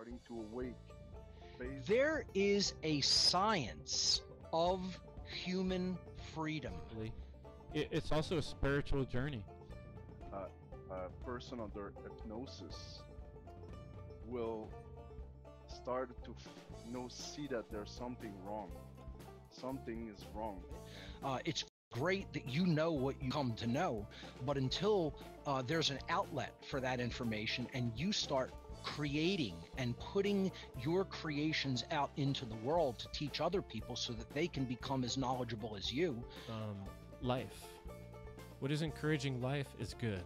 starting to awake. Based There is a science of human freedom. It's also a spiritual journey. a person under hypnosis will start to f- you know see that there's something wrong. Something is wrong. Uh, it's great that you know what you come to know, but until uh, there's an outlet for that information and you start creating and putting your creations out into the world to teach other people so that they can become as knowledgeable as you, Um, life. What is encouraging life is good.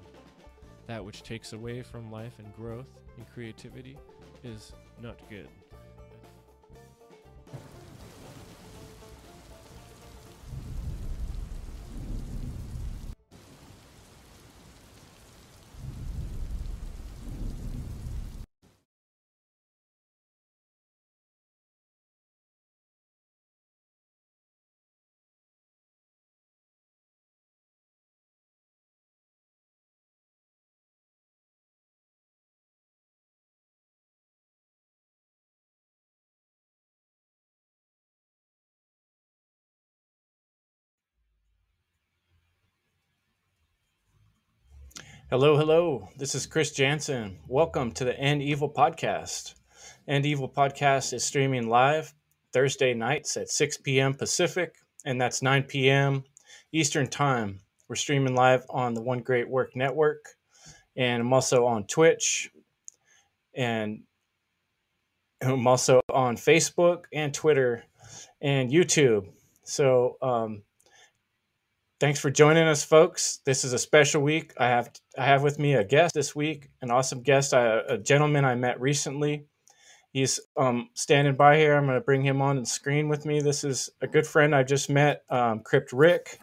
That which takes away from life and growth and creativity is not good. Hello, hello. This is Chris Jansen. Welcome to the End Evil Podcast. End Evil Podcast is streaming live Thursday nights at 6 p.m. Pacific, and that's 9 p.m. Eastern Time. We're streaming live on the One Great Work Network, and I'm also on Twitch, and I'm also on Facebook and Twitter and YouTube. So, um, Thanks for joining us, folks. This is a special week. I have I have with me a guest this week, an awesome guest, I, a gentleman I met recently. He's um, standing by here. I'm going to bring him on the screen with me. This is a good friend I just met, um, Crypt Rick.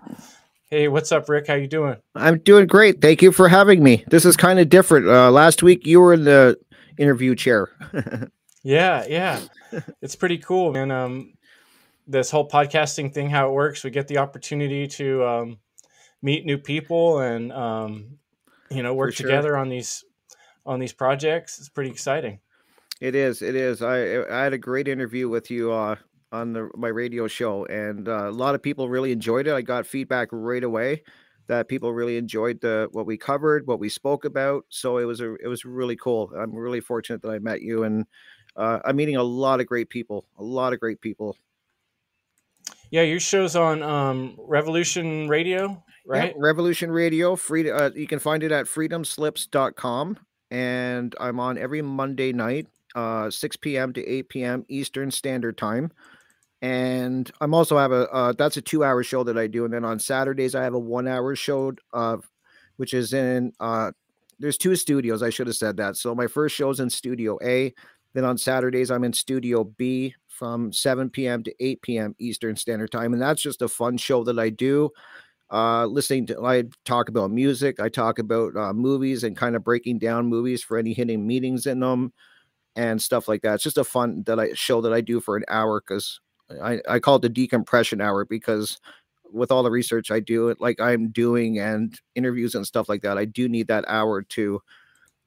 Hey, what's up, Rick? How you doing? I'm doing great. Thank you for having me. This is kind of different. Uh, last week you were in the interview chair. Yeah, yeah, it's pretty cool, man. Um, this whole podcasting thing, how it works, we get the opportunity to um, meet new people and um, you know work sure. together on these on these projects. It's pretty exciting. it is. It is. I I had a great interview with you uh, on the my radio show, and uh, a lot of people really enjoyed it. I got feedback right away that people really enjoyed the what we covered, what we spoke about. So it was a it was really cool. I'm really fortunate that I met you, and uh, I'm meeting a lot of great people. A lot of great people. Yeah, your show's on um, Revolution Radio, right? Revolution Radio, free uh, you can find it at freedomslips.com and I'm on every Monday night, uh 6 p.m. to 8 p.m. Eastern Standard Time. And I'm also have a uh, that's a 2-hour show that I do and then on Saturdays I have a 1-hour show uh which is in uh there's two studios, I should have said that. So my first show is in Studio A, then on Saturdays I'm in Studio B from 7 p.m. to 8 p.m. Eastern Standard Time and that's just a fun show that I do uh listening to i talk about music i talk about uh, movies and kind of breaking down movies for any hidden meanings in them and stuff like that it's just a fun that i show that i do for an hour because i i call it the decompression hour because with all the research i do like i'm doing and interviews and stuff like that i do need that hour to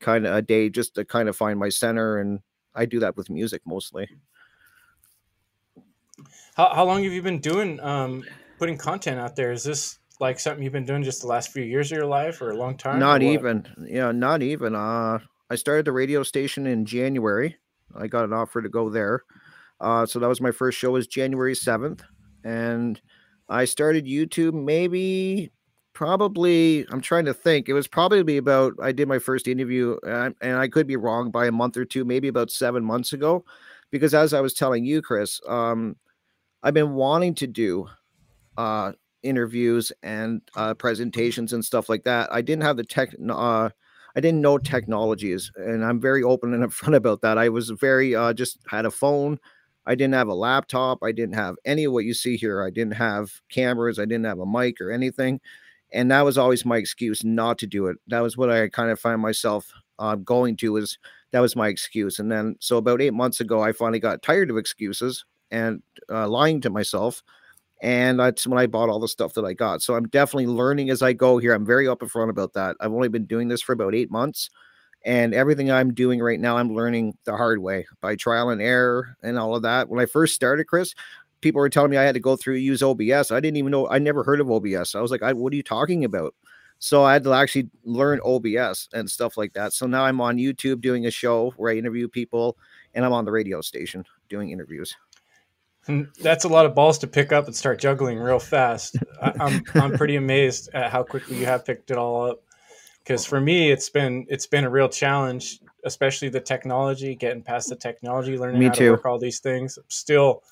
kind of a day just to kind of find my center and i do that with music mostly How, how long have you been doing um, putting content out there? Is this like something you've been doing just the last few years of your life, or a long time? Not even. Yeah, not even. Uh I started the radio station in January. I got an offer to go there. Uh so that was my first show was January 7th and I started YouTube maybe probably I'm trying to think. It was probably about I did my first interview uh, and I could be wrong by a month or two, maybe about 7 months ago because as I was telling you Chris, um I've been wanting to do uh interviews and uh, presentations and stuff like that. I didn't have the tech. Uh, I didn't know technologies, and I'm very open and upfront about that. I was very uh, just had a phone. I didn't have a laptop. I didn't have any of what you see here. I didn't have cameras. I didn't have a mic or anything, and that was always my excuse not to do it. That was what I kind of find myself uh, going to. Is that was my excuse, and then so about eight months ago, I finally got tired of excuses and uh, lying to myself and that's when I bought all the stuff that I got. So I'm definitely learning as I go here. I'm very up and front about that. I've only been doing this for about eight months, And everything I'm doing right now, I'm learning the hard way by trial and error and all of that. When I first started, Chris, people were telling me I had to go through use OBS. I didn't even know. I never heard of OBS. I was like, I, "What are you talking about?" So I had to actually learn OBS and stuff like that. So now I'm on YouTube doing a show where I interview people, and I'm on the radio station doing interviews. And that's a lot of balls to pick up and start juggling real fast. I, I'm I'm pretty amazed at how quickly you have picked it all up. Because for me, it's been it's been a real challenge, especially the technology, getting past the technology, learning Me how too. to work all these things. I'm still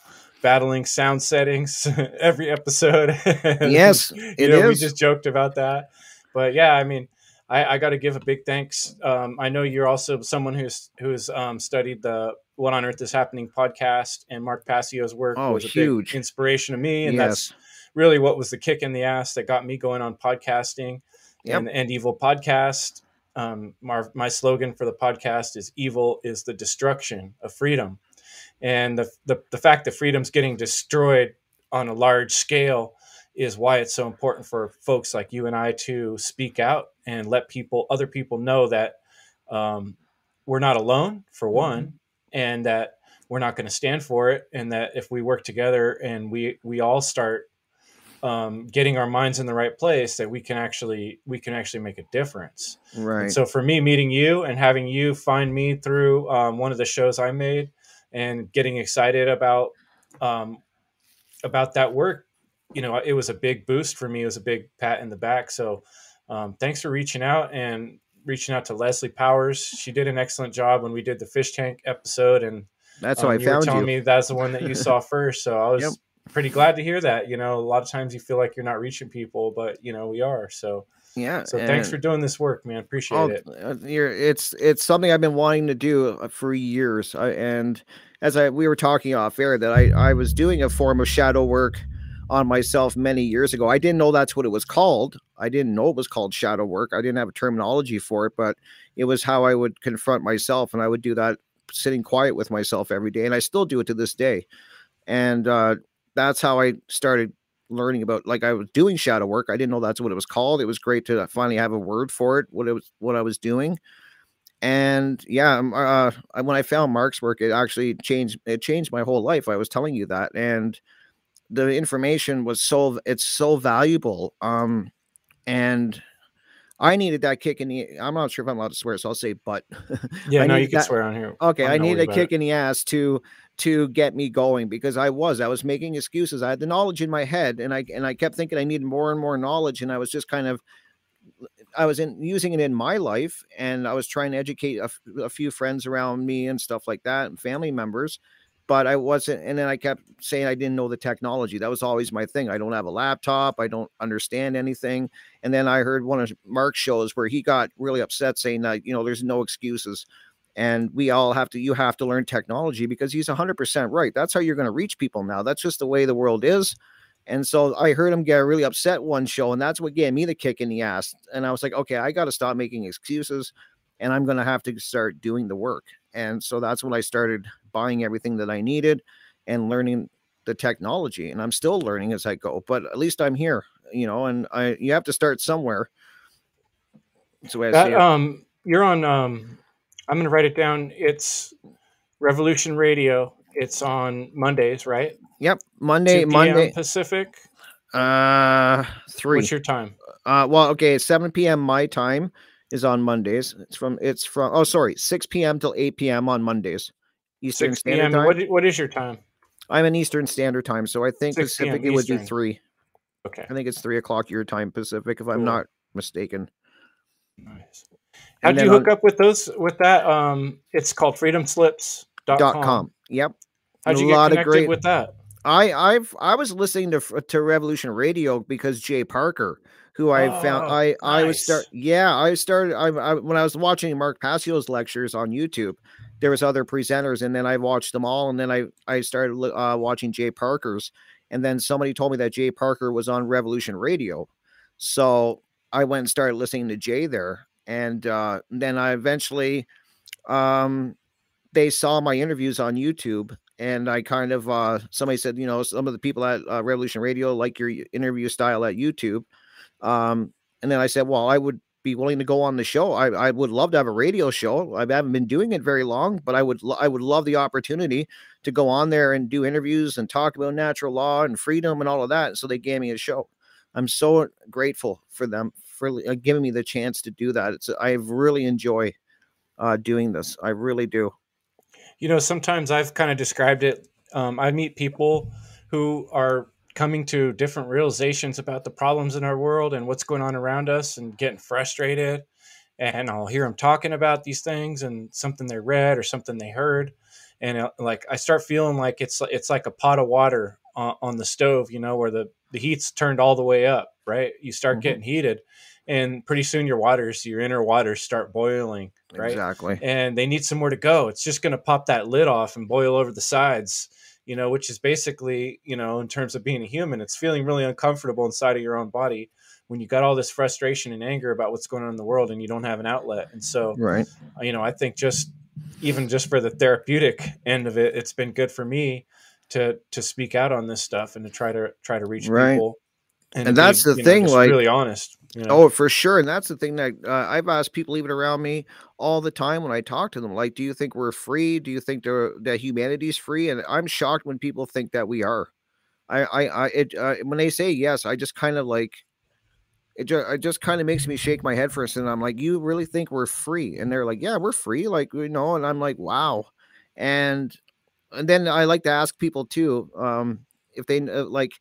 battling sound settings every episode. Yes, it know, we just joked about that. But yeah, I mean, I, I got to give a big thanks. Um, I know you're also someone who's who's um, studied the "What on Earth Is Happening" podcast, and Mark Passio's work Oh, was a huge. big inspiration to me, and that's really what was the kick in the ass that got me going on podcasting Yep. and the End Evil podcast. Um, my, my slogan for the podcast is "Evil is the destruction of freedom," and the the, the fact that freedom's getting destroyed on a large scale is why it's so important for folks like you and I to speak out and let people, other people, know that um, we're not alone. For one, and that we're not going to stand for it, and that if we work together and we we all start um, getting our minds in the right place, that we can actually we can actually make a difference. Right. And so for me, meeting you and having you find me through um, one of the shows I made and getting excited about um, about that work, you know, it was a big boost for me. It was a big pat in the back. So um, thanks for reaching out and reaching out to Leslie Powers. She did an excellent job when we did the fish tank episode, and That's how um, I you were telling you. me that's the one that you saw first. So I was Yep. pretty glad to hear that. You know, a lot of times you feel like you're not reaching people, but you know we are. So yeah. so thanks for doing this work, man. Appreciate Oh, it. uh, you're, it's it's something I've been wanting to do uh, for years. I, and as I we were talking off air, that I I was doing a form of shadow work on myself many years ago. I didn't know that's what it was called. I didn't know it was called shadow work. I didn't have a terminology for it, but it was how I would confront myself, and I would do that sitting quiet with myself every day, and I still do it to this day. And uh, that's how I started learning about like I was doing shadow work. I didn't know that's what it was called. It was great to finally have a word for it, what it was what I was doing. And yeah, um, uh, when I found Mark's work, it actually changed it changed my whole life. I was telling you that. And the information was so it's so valuable. Um and I needed that kick in the I'm not sure if I'm allowed to swear, so I'll say but Yeah, I no, you can that- swear on here. Okay, I'm I need a kick it. in the ass to to get me going because I was I was making excuses. I had the knowledge in my head, and I and I kept thinking I needed more and more knowledge, and I was just kind of I was in using it in my life, and I was trying to educate a few friends around me and stuff like that, and family members. But I wasn't, and then I kept saying I didn't know the technology. That was always my thing. I don't have a laptop. I don't understand anything. And then I heard one of Mark's shows where he got really upset, saying that you know there's no excuses and we all have to you have to learn technology because he's 100% right that's how you're going to reach people now that's just the way the world is and so i heard him get really upset one show and that's what gave me the kick in the ass and i was like okay i got to stop making excuses and i'm going to have to start doing the work and so that's when i started buying everything that i needed and learning the technology and i'm still learning as i go but at least i'm here you know and i you have to start somewhere that's the i see That, um, you're on. Um, I'm gonna write it down. It's Revolution Radio. It's on Mondays, right? yep monday monday Pacific. Uh, three. What's your time? uh, well, okay, 7 p.m. my time is on Mondays. It's from it's from oh sorry, 6 p.m. till 8 p.m. on Mondays. Eastern 6 Standard Time. What, what is your time? I'm in Eastern Standard Time, so I think Pacific it would be three. Okay. I think it's three o'clock your time Pacific, if I'm Cool. not mistaken. Nice. How'd you then hook up with those with that? Um, it's called freedomslips.com. Dot com. Yep. How'd you A get lot of connected great- with that? I I've I was listening to to Revolution Radio because Jay Parker, who I found Oh, I I was nice. start yeah I started I, I when I was watching Mark Passio's lectures on YouTube, there was other presenters and then I watched them all and then I I started uh, watching Jay Parker's and then somebody told me that Jay Parker was on Revolution Radio, so I went and started listening to Jay there and uh, then I eventually um they saw my interviews on YouTube and I kind of uh somebody said, you know, some of the people at uh, Revolution Radio like your interview style at YouTube. Um and then I said, well, I would be willing to go on the show. I, I would love to have a radio show. I haven't been doing it very long, but I would I would love the opportunity to go on there and do interviews and talk about natural law and freedom and all of that. So they gave me a show. I'm so grateful for them for uh, giving me the chance to do that. It's I really enjoy uh, doing this. I really do. You know, sometimes I've kind of described it. Um, I meet people who are coming to different realizations about the problems in our world and what's going on around us and getting frustrated. And I'll hear them talking about these things and something they read or something they heard. And it, uh, like I start feeling like it's it's like a pot of water on, on, the stove, you know, where the the heat's turned all the way up, right? You start mm-hmm. getting heated, and pretty soon your waters, your inner waters, start boiling, right? Exactly. And they need somewhere to go. It's just going to pop that lid off and boil over the sides you know, which is basically, you know, in terms of being a human, it's feeling really uncomfortable inside of your own body when you got all this frustration and anger about what's going on in the world and you don't have an outlet. And so, right, uh, you know, I think just even just for the therapeutic end of it, it's been good for me to to speak out on this stuff and to try to try to reach right. people. And, and that's the thing, know, like really honest. You know? Oh, for sure. And that's the thing that uh, I've asked people even around me all the time when I talk to them. Like, do you think we're free? Do you think that humanity's free? And I'm shocked when people think that we are. I, I, I it, uh, when they say yes, I just kind of like, it just, it just kind of makes me shake my head for a second. I'm like, you really think we're free? And they're like, yeah, we're free. Like, you know, and I'm like, wow. And, and then I like to ask people too, um, if they uh, like,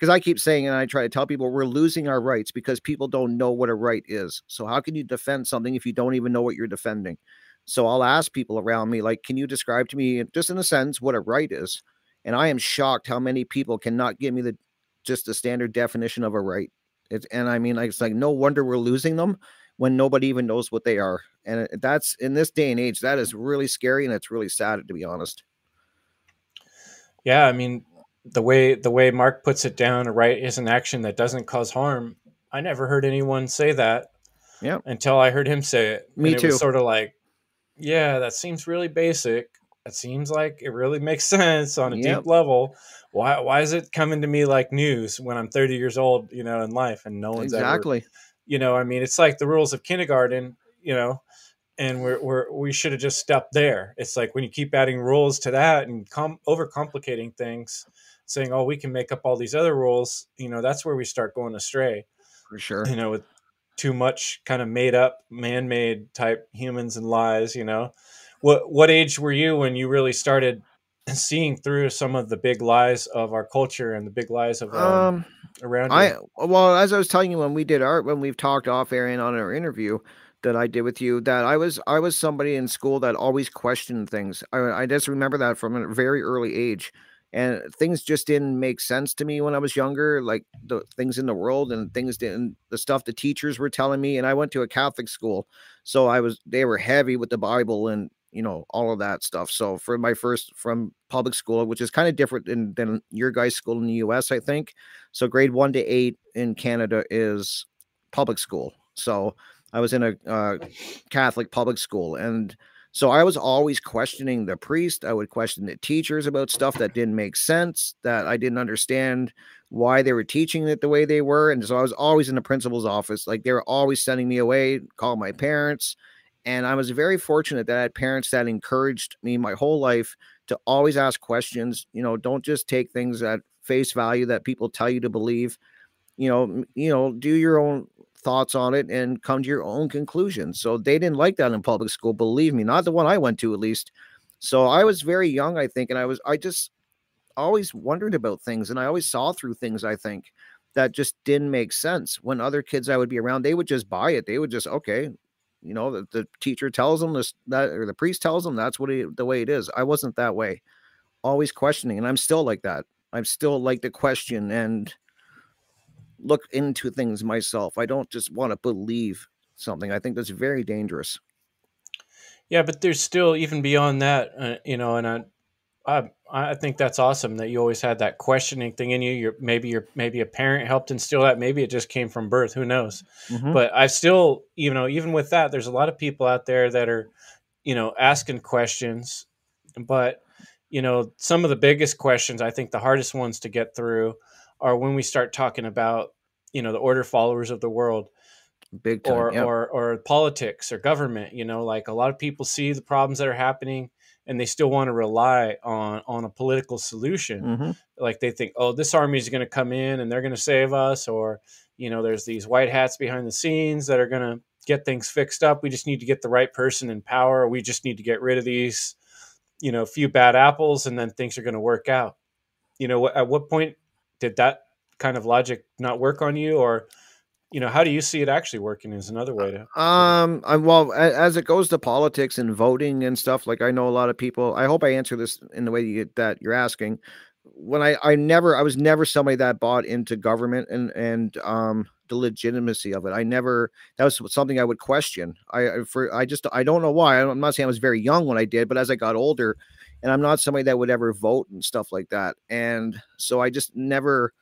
because I keep saying and I try to tell people we're losing our rights because people don't know what a right is. So how can you defend something if you don't even know what you're defending? So I'll ask people around me like, can you describe to me just in a sense what a right is? And I am shocked how many people cannot give me the just the standard definition of a right. It, and I mean, it's like no wonder we're losing them when nobody even knows what they are. And uh, that's in this day and age, that is really scary and it's really sad to be honest. Yeah, I mean, the way the way Mark puts it down, a right is an action that doesn't cause harm. I never heard anyone say that. Yeah. Until I heard him say it. Me and too. It sort of like, yeah, that seems really basic. It seems like it really makes sense on a yep. deep level. Why why is it coming to me like news when I'm 30 years old, you know, in life and no one's exactly. Ever, you know, I mean, it's like the rules of kindergarten, you know, and we're, we're we should have just stopped there. It's like when you keep adding rules to that and com- overcomplicating things, saying, "Oh, we can make up all these other rules," you know, that's where we start going astray. For sure. You know, with too much kind of made up, man-made type humans and lies. You know, what what age were you when you really started seeing through some of the big lies of our culture and the big lies of um, um around? You? I well, as I was telling you when we did art, when we've talked off air and on our interview that I did with you that I was I was somebody in school that always questioned things. I, I just remember that from a very early age and things just didn't make sense to me when I was younger, like the things in the world and things didn't the stuff the teachers were telling me. And I went to a Catholic school, so I was they were heavy with the Bible and you know all of that stuff. So for my first from public school, which is kind of different than, than your guys' school in the U.S., I think. So grade one to eight in Canada is public school. So I was in a uh, Catholic public school and so I was always questioning the priest. I would question the teachers about stuff that didn't make sense, that I didn't understand why they were teaching it the way they were. And so I was always in the principal's office. Like they were always sending me away, call my parents. And I was very fortunate that I had parents that encouraged me my whole life to always ask questions. You know, don't just take things at face value that people tell you to believe. You know, you know, do your own thoughts on it and come to your own conclusions. So they didn't like that in public school, believe me, not the one I went to at least. So I was very young, I think, and I was I just always wondered about things and I always saw through things, I think, that just didn't make sense. When other kids I would be around, they would just buy it. They would just, okay, you know, the, the teacher tells them this that or the priest tells them that's what it, the way it is. I wasn't that way. Always questioning, and I'm still like that. I'm still like to question and look into things myself. I don't just want to believe something. I think that's very dangerous. Yeah, but there's still even beyond that, uh, you know, and I, I, I think that's awesome that you always had that questioning thing in you. You're maybe you're maybe a parent helped instill that. Maybe it just came from birth. Who knows? Mm-hmm. But I still, you know, even with that, there's a lot of people out there that are, you know, asking questions, but you know, some of the biggest questions, I think the hardest ones to get through are when we start talking about you know the order followers of the world big time. or yeah. or or politics or government you know like a lot of people see the problems that are happening and they still want to rely on on a political solution Mhm. like they think oh this army is going to come in and they're going to save us or you know there's these white hats behind the scenes that are going to get things fixed up we just need to get the right person in power we just need to get rid of these you know few bad apples and then things are going to work out you know at what point did that kind of logic not work on you or you know how do you see it actually working is another way to Um, I, well, as it goes to politics and voting and stuff, like I know a lot of people. I hope I answer this in the way you, that you're asking. When I, I never, I was never somebody that bought into government and and um the legitimacy of it. I never. That was something I would question. I for I just I don't know why. I'm not saying I was very young when I did, but as I got older, and I'm not somebody that would ever vote and stuff like that. And so I just never.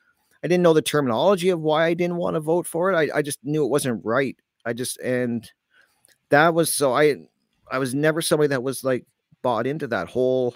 I didn't know the terminology of why I didn't want to vote for it. I, I just knew it wasn't right. I just and that was so I I was never somebody that was like bought into that whole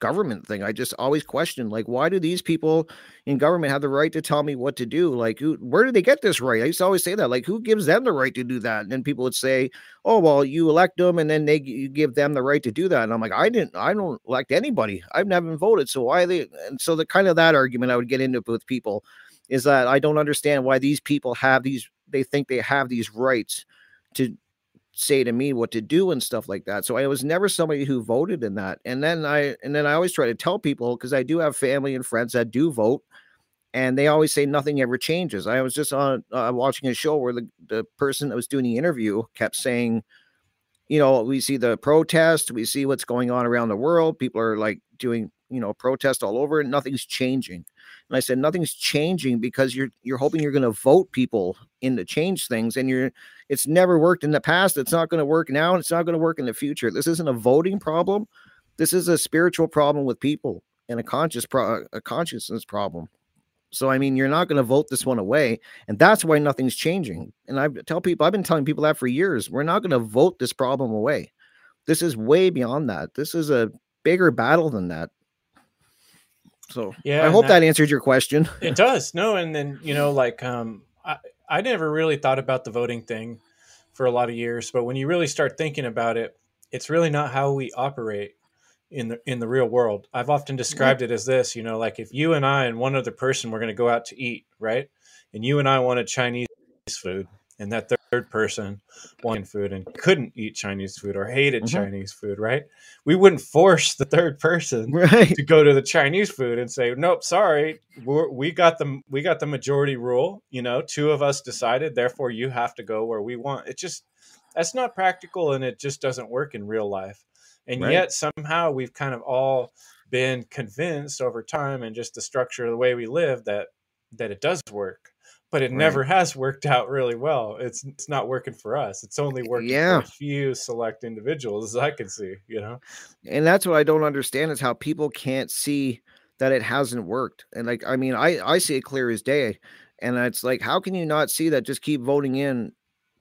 government thing. I just always question, like why do these people in government have the right to tell me what to do? Like who where do they get this right? I used to always say that like who gives them the right to do that? And then people would say, "Oh, well, you elect them and then they you give them the right to do that." And I'm like, "I didn't I don't elect anybody. I've never voted. So why they and so the kind of that argument I would get into with people is that I don't understand why these people have these they think they have these rights to say to me what to do and stuff like that. So I was never somebody who voted in that. And then I and then I always try to tell people because I do have family and friends that do vote and they always say nothing ever changes. I was just on uh, watching a show where the, the person that was doing the interview kept saying, you know, we see the protest, we see what's going on around the world. People are like doing, you know, protest all over and nothing's changing. And I said, nothing's changing because you're you're hoping you're going to vote people in to change things, and you're it's never worked in the past. It's not going to work now, and it's not going to work in the future. This isn't a voting problem. This is a spiritual problem with people and a conscious pro- a consciousness problem. So I mean, you're not going to vote this one away, and that's why nothing's changing. And I tell people, I've been telling people that for years. We're not going to vote this problem away. This is way beyond that. This is a bigger battle than that. So Yeah, I hope that- that answered your question. it does no and then you know like um I, I never really thought about the voting thing for a lot of years but when you really start thinking about it it's really not how we operate in the in the real world. I've often mm-hmm. described it as this you know like if you and i and one other person were going to go out to eat right and you and i wanted chinese food and that third person wanted food and couldn't eat chinese food or hated Mhm. chinese food right we wouldn't force the third person Right. to go to the Chinese food and say, "Nope, sorry, we're, we got the we got the majority rule. You know, two of us decided, therefore you have to go where we want." It just that's not practical, and it just doesn't work in real life. And Right. yet somehow we've kind of all been convinced over time and just the structure of the way we live that that it does work. But it Right. never has worked out really well. It's it's not working for us. It's only working Yeah. for a few select individuals, as I can see. You know. and that's what I don't understand is how people can't see that it hasn't worked. And like, I mean, I I see it clear as day, and it's like, how can you not see that? Just keep voting in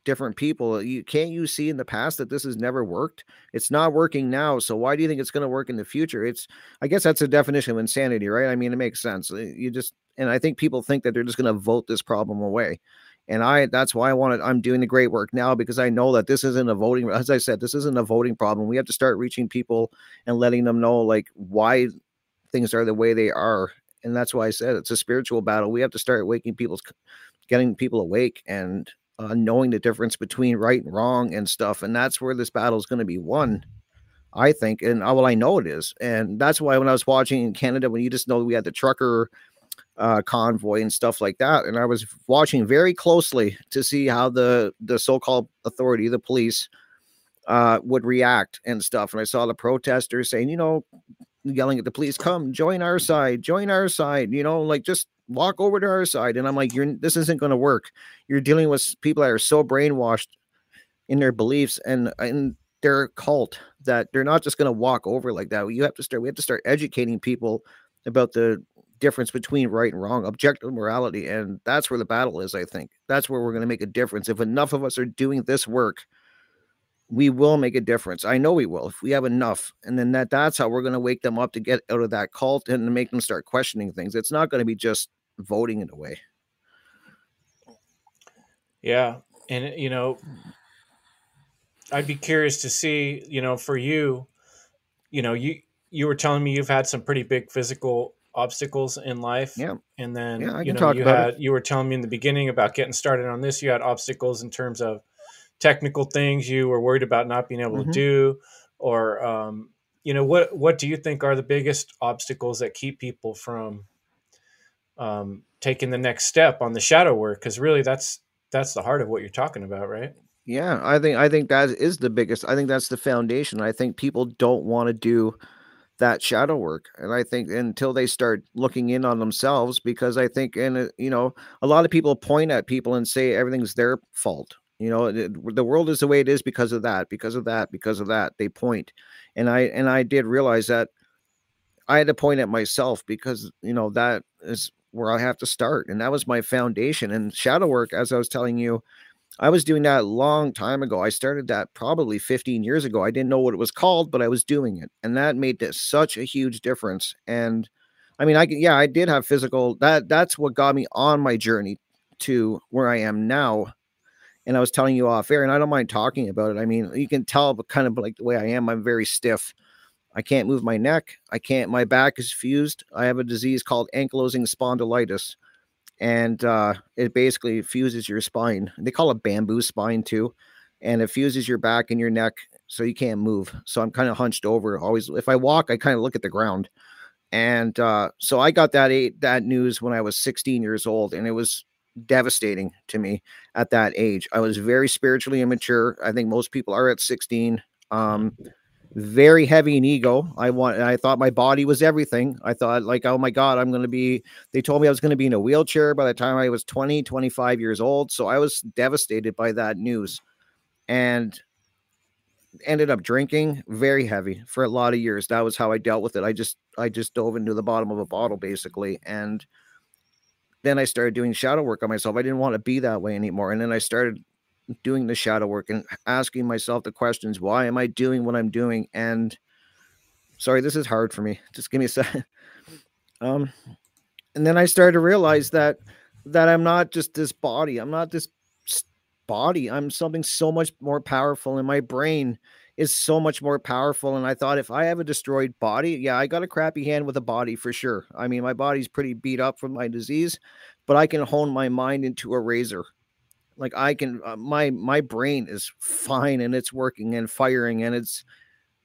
different people. You can't you see in the past that this has never worked. It's not working now. So why do you think it's going to work in the future? It's I guess that's a definition of insanity, right? I mean, it makes sense. Uh, You just and I think people think that they're just going to vote this problem away. And I that's why I wanted I'm doing the great work now because I know that this isn't a voting as I said, this isn't a voting problem. We have to start reaching people and letting them know like why things are the way they are. And that's why I said it's a spiritual battle. We have to start waking people's getting people awake and uh, knowing the difference between right and wrong and stuff. And that's where this battle is going to be won. I think, and uh, well, I know it is, and that's why when I was watching in Canada, when you just know we had the trucker uh, convoy and stuff like that, and I was watching very closely to see how the the so-called authority, the police, uh, would react and stuff. And I saw the protesters saying, you know, yelling at the police, "Come, join our side, join our side," you know, like just walk over to our side. And I'm like, you're this isn't going to work. You're dealing with people that are so brainwashed in their beliefs and in their cult that they're not just going to walk over like that. You have to start. We have to start educating people about the difference between right and wrong, objective morality, and that's where the battle is. I think that's where we're going to make a difference. If enough of us are doing this work, we will make a difference. I know we will if we have enough, and then that that's how we're going to wake them up to get out of that cult and to make them start questioning things. It's not going to be just voting in a way. Yeah, and eh, you know i'd be curious to see you know for you you know you you were telling me you've had some pretty big physical obstacles in life Yeah. and then Yeah, you know you had you were telling me in the beginning about getting started on this you had obstacles in terms of technical things you were worried about not being able Mhm. to do or um, you know what what do you think are the biggest obstacles that keep people from um, taking the next step on the shadow work because really that's that's the heart of what you're talking about right Yeah, I think I think that is the biggest. I think that's the foundation. I think people don't want to do that shadow work, and I think until they start looking in on themselves, because I think, and uh, you know, a lot of people point at people and say everything's their fault. You know, the world is the way it is because of that, because of that, because of that. They point, and I and I did realize that I had to point at myself because you know that is where I have to start, and that was my foundation. And shadow work, as I was telling you, I was doing that a long time ago. I started that probably 15 years ago. I didn't know what it was called, but I was doing it. And that made this such a huge difference. And I mean, I yeah, I did have physical that that's what got me on my journey to where I am now. And I was telling you off air, and I don't mind talking about it. I mean, you can tell but kind of like the way I am, I'm very stiff. I can't move my neck. I can't, my back is fused. I have a disease called ankylosing spondylitis and uh, it basically fuses your spine. They call it bamboo spine too, and it fuses your back and your neck, so you can't move. So I'm kind of hunched over. Always, if I walk, I kind of look at the ground, and uh, so I got that eight, that news when I was 16 years old, and it was devastating to me at that age. I was very spiritually immature. I think most people are at 16. Um, very heavy in ego. I want. I thought my body was everything. I thought like, oh my god, I'm going to be they told me I was going to be in a wheelchair by the time I was 20, 25 years old. So I was devastated by that news and ended up drinking very heavy for a lot of years. That was how I dealt with it. I just I just dove into the bottom of a bottle basically and then I started doing shadow work on myself. I didn't want to be that way anymore. And then I started doing the shadow work and asking myself the questions, why am I doing what I'm doing? And sorry, this is hard for me. Just give me a second. Um and then I started to realize that that I'm not just this body. I'm not this body. I'm something so much more powerful, in my brain is so much more powerful. And I thought if I have a destroyed body, yeah, I got a crappy hand with a body for sure. I mean, my body's pretty beat up from my disease, but I can hone my mind into a razor. Like I can, uh, my my brain is fine and it's working and firing and it's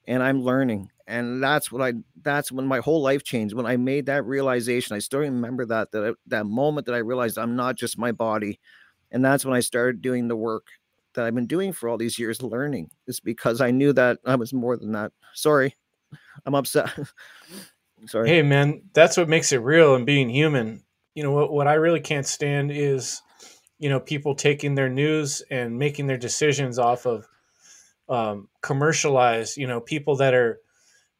and I'm learning. And that's what I that's when my whole life changed. When I made that realization, I still remember that that that moment that I realized I'm not just my body. And that's when I started doing the work that I've been doing for all these years learning. Is because I knew that I was more than that. Sorry. I'm upset. Sorry. Hey man, that's what makes it real and being human. You know what what I really can't stand is you know people taking their news and making their decisions off of um, commercialized, you know, people that are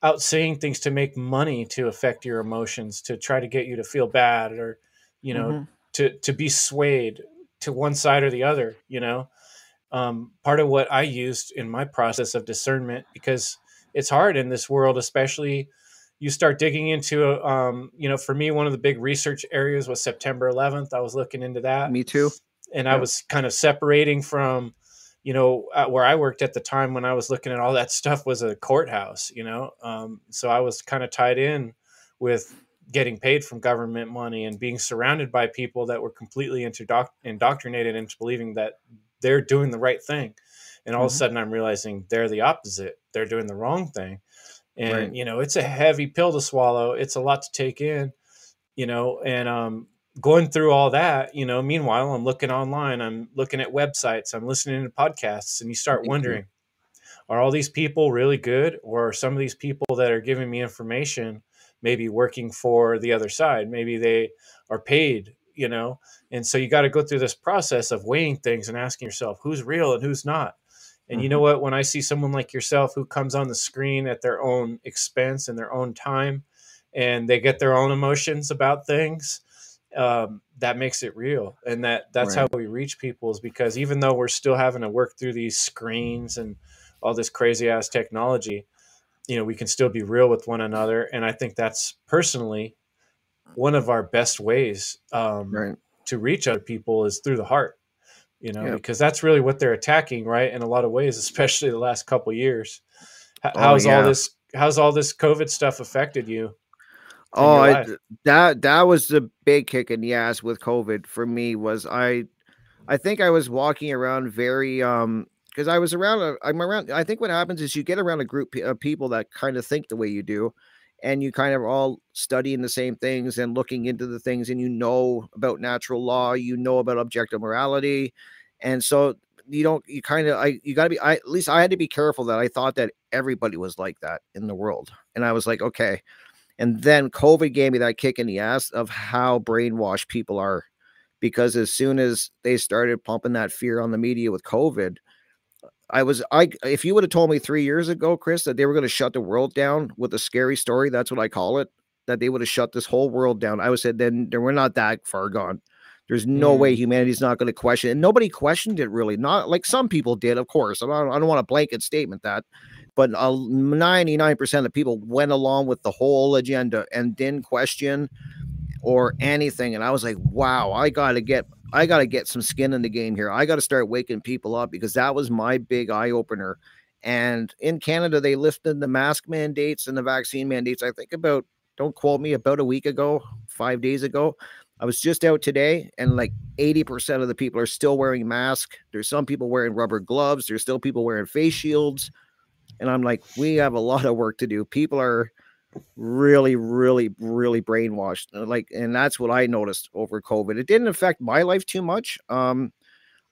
out saying things to make money to affect your emotions, to try to get you to feel bad or, you know, Mhm. to to be swayed to one side or the other, you know. Um, part of what I used in my process of discernment, because it's hard in this world, especially you start digging into, um, you know, for me, one of the big research areas was September 11th. I was looking into that Me too. and I was kind of separating from, you know, uh, where I worked at the time when I was looking at all that stuff was a courthouse, you know, um, so I was kind of tied in with getting paid from government money and being surrounded by people that were completely indoctrinated into believing that they're doing the right thing, and all of a Mhm. sudden I'm realizing they're the opposite; they're doing the wrong thing, and Right. you know, it's a heavy pill to swallow. It's a lot to take in, you know, and um, going through all that, you know, meanwhile, I'm looking online, I'm looking at websites, I'm listening to podcasts, and you start too. wondering, are all these people really good? Or are some of these people that are giving me information maybe working for the other side? Maybe they are paid, you know? And so you got to go through this process of weighing things and asking yourself who's real and who's not. And you know what? When I see someone like yourself who comes on the screen at their own expense and their own time, and they get their own emotions about things, um, that makes it real. And that that's Right. how we reach people is because even though we're still having to work through these screens and all this crazy ass technology, you know, we can still be real with one another. And I think that's personally one of our best ways um, Right. to reach other people is through the heart you know, Yeah. because that's really what they're attacking, right? In a lot of ways, especially the last couple years. H- Oh, How's yeah. all this? How's all this COVID stuff affected you? Oh, I, that that was the big kick in the ass with COVID for me. Was I, I think I was walking around very um because I was around. i'm around. I think what happens is you get around a group of people that kind of think the way you do, and you kind of all studying the same things and looking into the things, and you know about natural law, you know about objective morality, and so you don't. You kind of. I you got to be. I at least I had to be careful that I thought that everybody was like that in the world, and I was like, okay. And then COVID gave me that kick in the ass of how brainwashed people are. Because as soon as they started pumping that fear on the media with COVID, I was I if you would have told me three years ago, Chris, that they were going to shut the world down with a scary story, that's what I call it, that they would have shut this whole world down. I would said then we're not that far gone. There's no way humanity's not going to question it. And nobody questioned it really. Not like some people did, of course. I don't, I don't want a blanket statement that, but uh, 99% of people went along with the whole agenda and didn't question or anything. And I was like, wow, I got to get, I got to get some skin in the game here. I got to start waking people up because that was my big eye opener. And in Canada, they lifted the mask mandates and the vaccine mandates. I think about, don't quote me, about a week ago, five days ago. I was just out today, and like 80% of the people are still wearing masks. There's some people wearing rubber gloves. There's still people wearing face shields. And I'm like, we have a lot of work to do. People are really, really, really brainwashed. uh, Like, and that's what I noticed over COVID. It didn't affect my life too much. Um,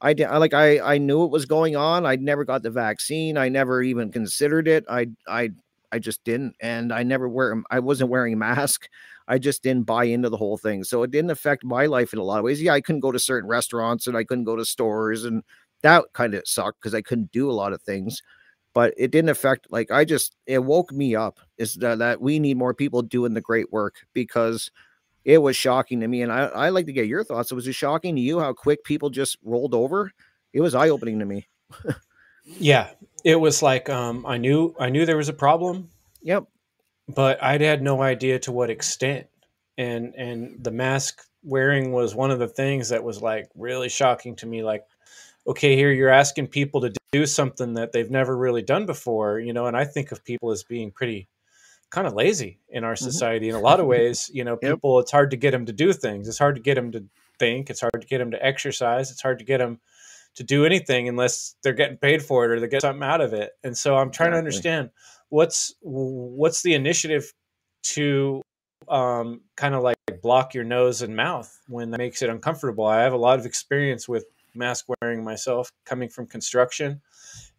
I did like I I knew it was going on. I never got the vaccine. I never even considered it. I I I just didn't, and I never wear. I wasn't wearing a mask. I just didn't buy into the whole thing. So it didn't affect my life in a lot of ways. Yeah, I couldn't go to certain restaurants and I couldn't go to stores, and that kind of sucked because I couldn't do a lot of things. But it didn't affect like I just it woke me up is that, that we need more people doing the great work because it was shocking to me. And I, I like to get your thoughts. it Was it shocking to you how quick people just rolled over? It was eye opening to me. Yeah, it was like um, I knew I knew there was a problem, Yep. but I had no idea to what extent. And and the mask wearing was one of the things that was like really shocking to me. Like, okay, here you're asking people to do something that they've never really done before, you know. And I think of people as being pretty kind of lazy in our society in a lot of ways. You know, Yep. people it's hard to get them to do things. It's hard to get them to think. It's hard to get them to exercise. It's hard to get them to do anything unless they're getting paid for it or they get something out of it. And so I'm trying to understand what's what's the initiative to um, kind of like block your nose and mouth when that makes it uncomfortable. I have a lot of experience with mask wearing myself, coming from construction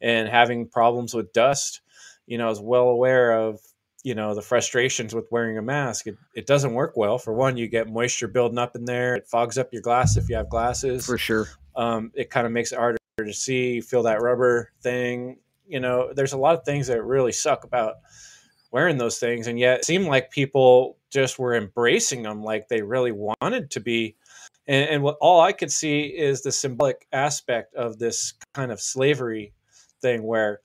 and having problems with dust. You know, I was well aware of you know the frustrations with wearing a mask. It, it doesn't work well. For one, you get moisture building up in there. It fogs up your glass if you have glasses For sure. um, it kind of makes it harder to see, feel that rubber thing. You know, there's a lot of things that really suck about wearing those things, and yet it seemed like people just were embracing them like they really wanted to be. And, and what all I could see is the symbolic aspect of this kind of slavery thing where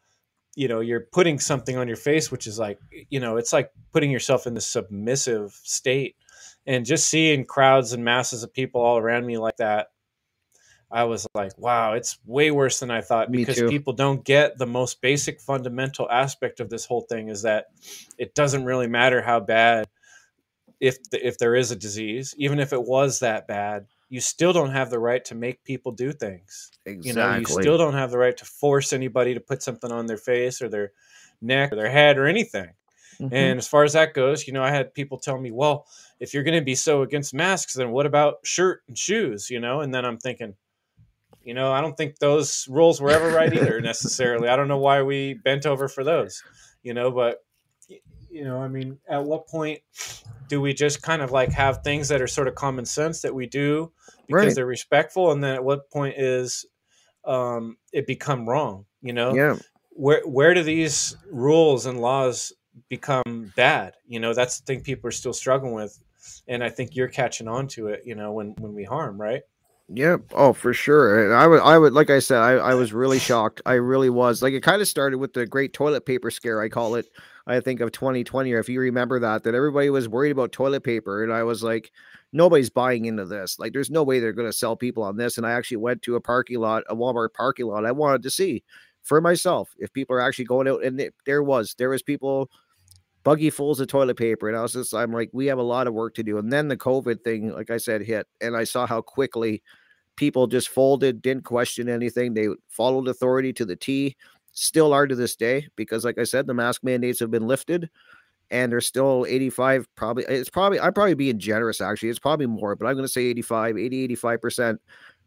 you know you're putting something on your face which is like you know it's like putting yourself in the submissive state. And just seeing crowds and masses of people all around me like that I was like, wow, it's way worse than I thought because people don't get the most basic fundamental aspect of this whole thing is that it doesn't really matter how bad if the, if there is a disease, even if it was that bad, you still don't have the right to make people do things. Exactly. You know, you still don't have the right to force anybody to put something on their face or their neck or their head or anything. Mhm. And as far as that goes, you know, I had people tell me, well, if you're going to be so against masks, then what about shirt and shoes, you know? And then I'm thinking, you know, I don't think those rules were ever right either necessarily. I don't know why we bent over for those, you know, but you know, I mean, at what point do we just kind of like have things that are sort of common sense that we do because Right. they're respectful and then at what point is um it become wrong, you know? yeah. where where do these rules and laws become bad you know that's the thing people are still struggling with and i think you're catching on to it you know when when we harm right Yeah. Oh, for sure. And I would, I would, like I said, I, I was really shocked. I really was. Like, it kind of started with the great toilet paper scare, I call it. I think of 2020, or if you remember that, that everybody was worried about toilet paper. And I was like, nobody's buying into this. Like, there's no way they're going to sell people on this. And I actually went to a parking lot, a Walmart parking lot. I wanted to see for myself if people are actually going out. And it, there was, there was people buggy fulls of toilet paper. And I was just, I'm like, we have a lot of work to do. And then the COVID thing, like I said, hit. And I saw how quickly people just folded, didn't question anything. They followed authority to the T still are to this day because like i said the mask mandates have been lifted and there's still 85 probably it's probably i'm probably being generous actually it's probably more but i'm going to say 85 80 85%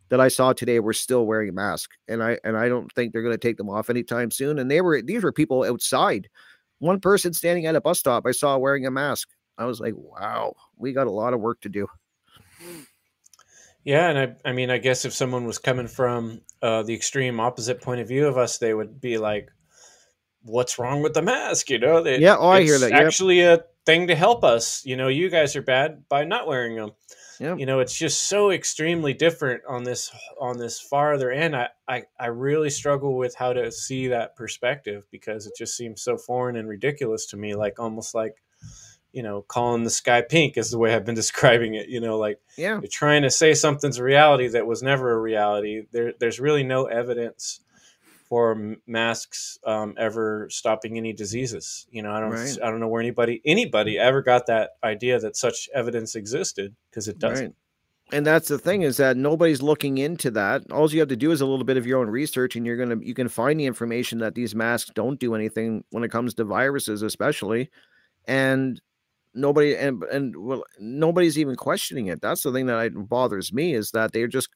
that i saw today were still wearing a mask and i and i don't think they're going to take them off anytime soon and they were these were people outside. One person standing at a bus stop i saw wearing a mask. I was like wow we got a lot of work to do yeah, and I, I mean, I guess if someone was coming from uh, the extreme opposite point of view of us, they would be like, "What's wrong with the mask?" You know? They, yeah, oh, I hear that. Yep. Actually, a thing to help us. You know, you guys are bad by not wearing them. Yep. You know, it's just so extremely different on this on this farther end. I, I I really struggle with how to see that perspective because it just seems so foreign and ridiculous to me. Like almost like you know, calling the sky pink is the way I've been describing it. You know, like yeah, you're trying to say something's a reality that was never a reality. There, there's really no evidence for masks um, ever stopping any diseases. You know, I don't, right. I don't know where anybody, anybody ever got that idea that such evidence existed because it doesn't. Right. And that's the thing is that nobody's looking into that. All you have to do is a little bit of your own research, and you're gonna you can find the information that these masks don't do anything when it comes to viruses, especially. And nobody and and well nobody's even questioning it. That's the thing that bothers me is that they're just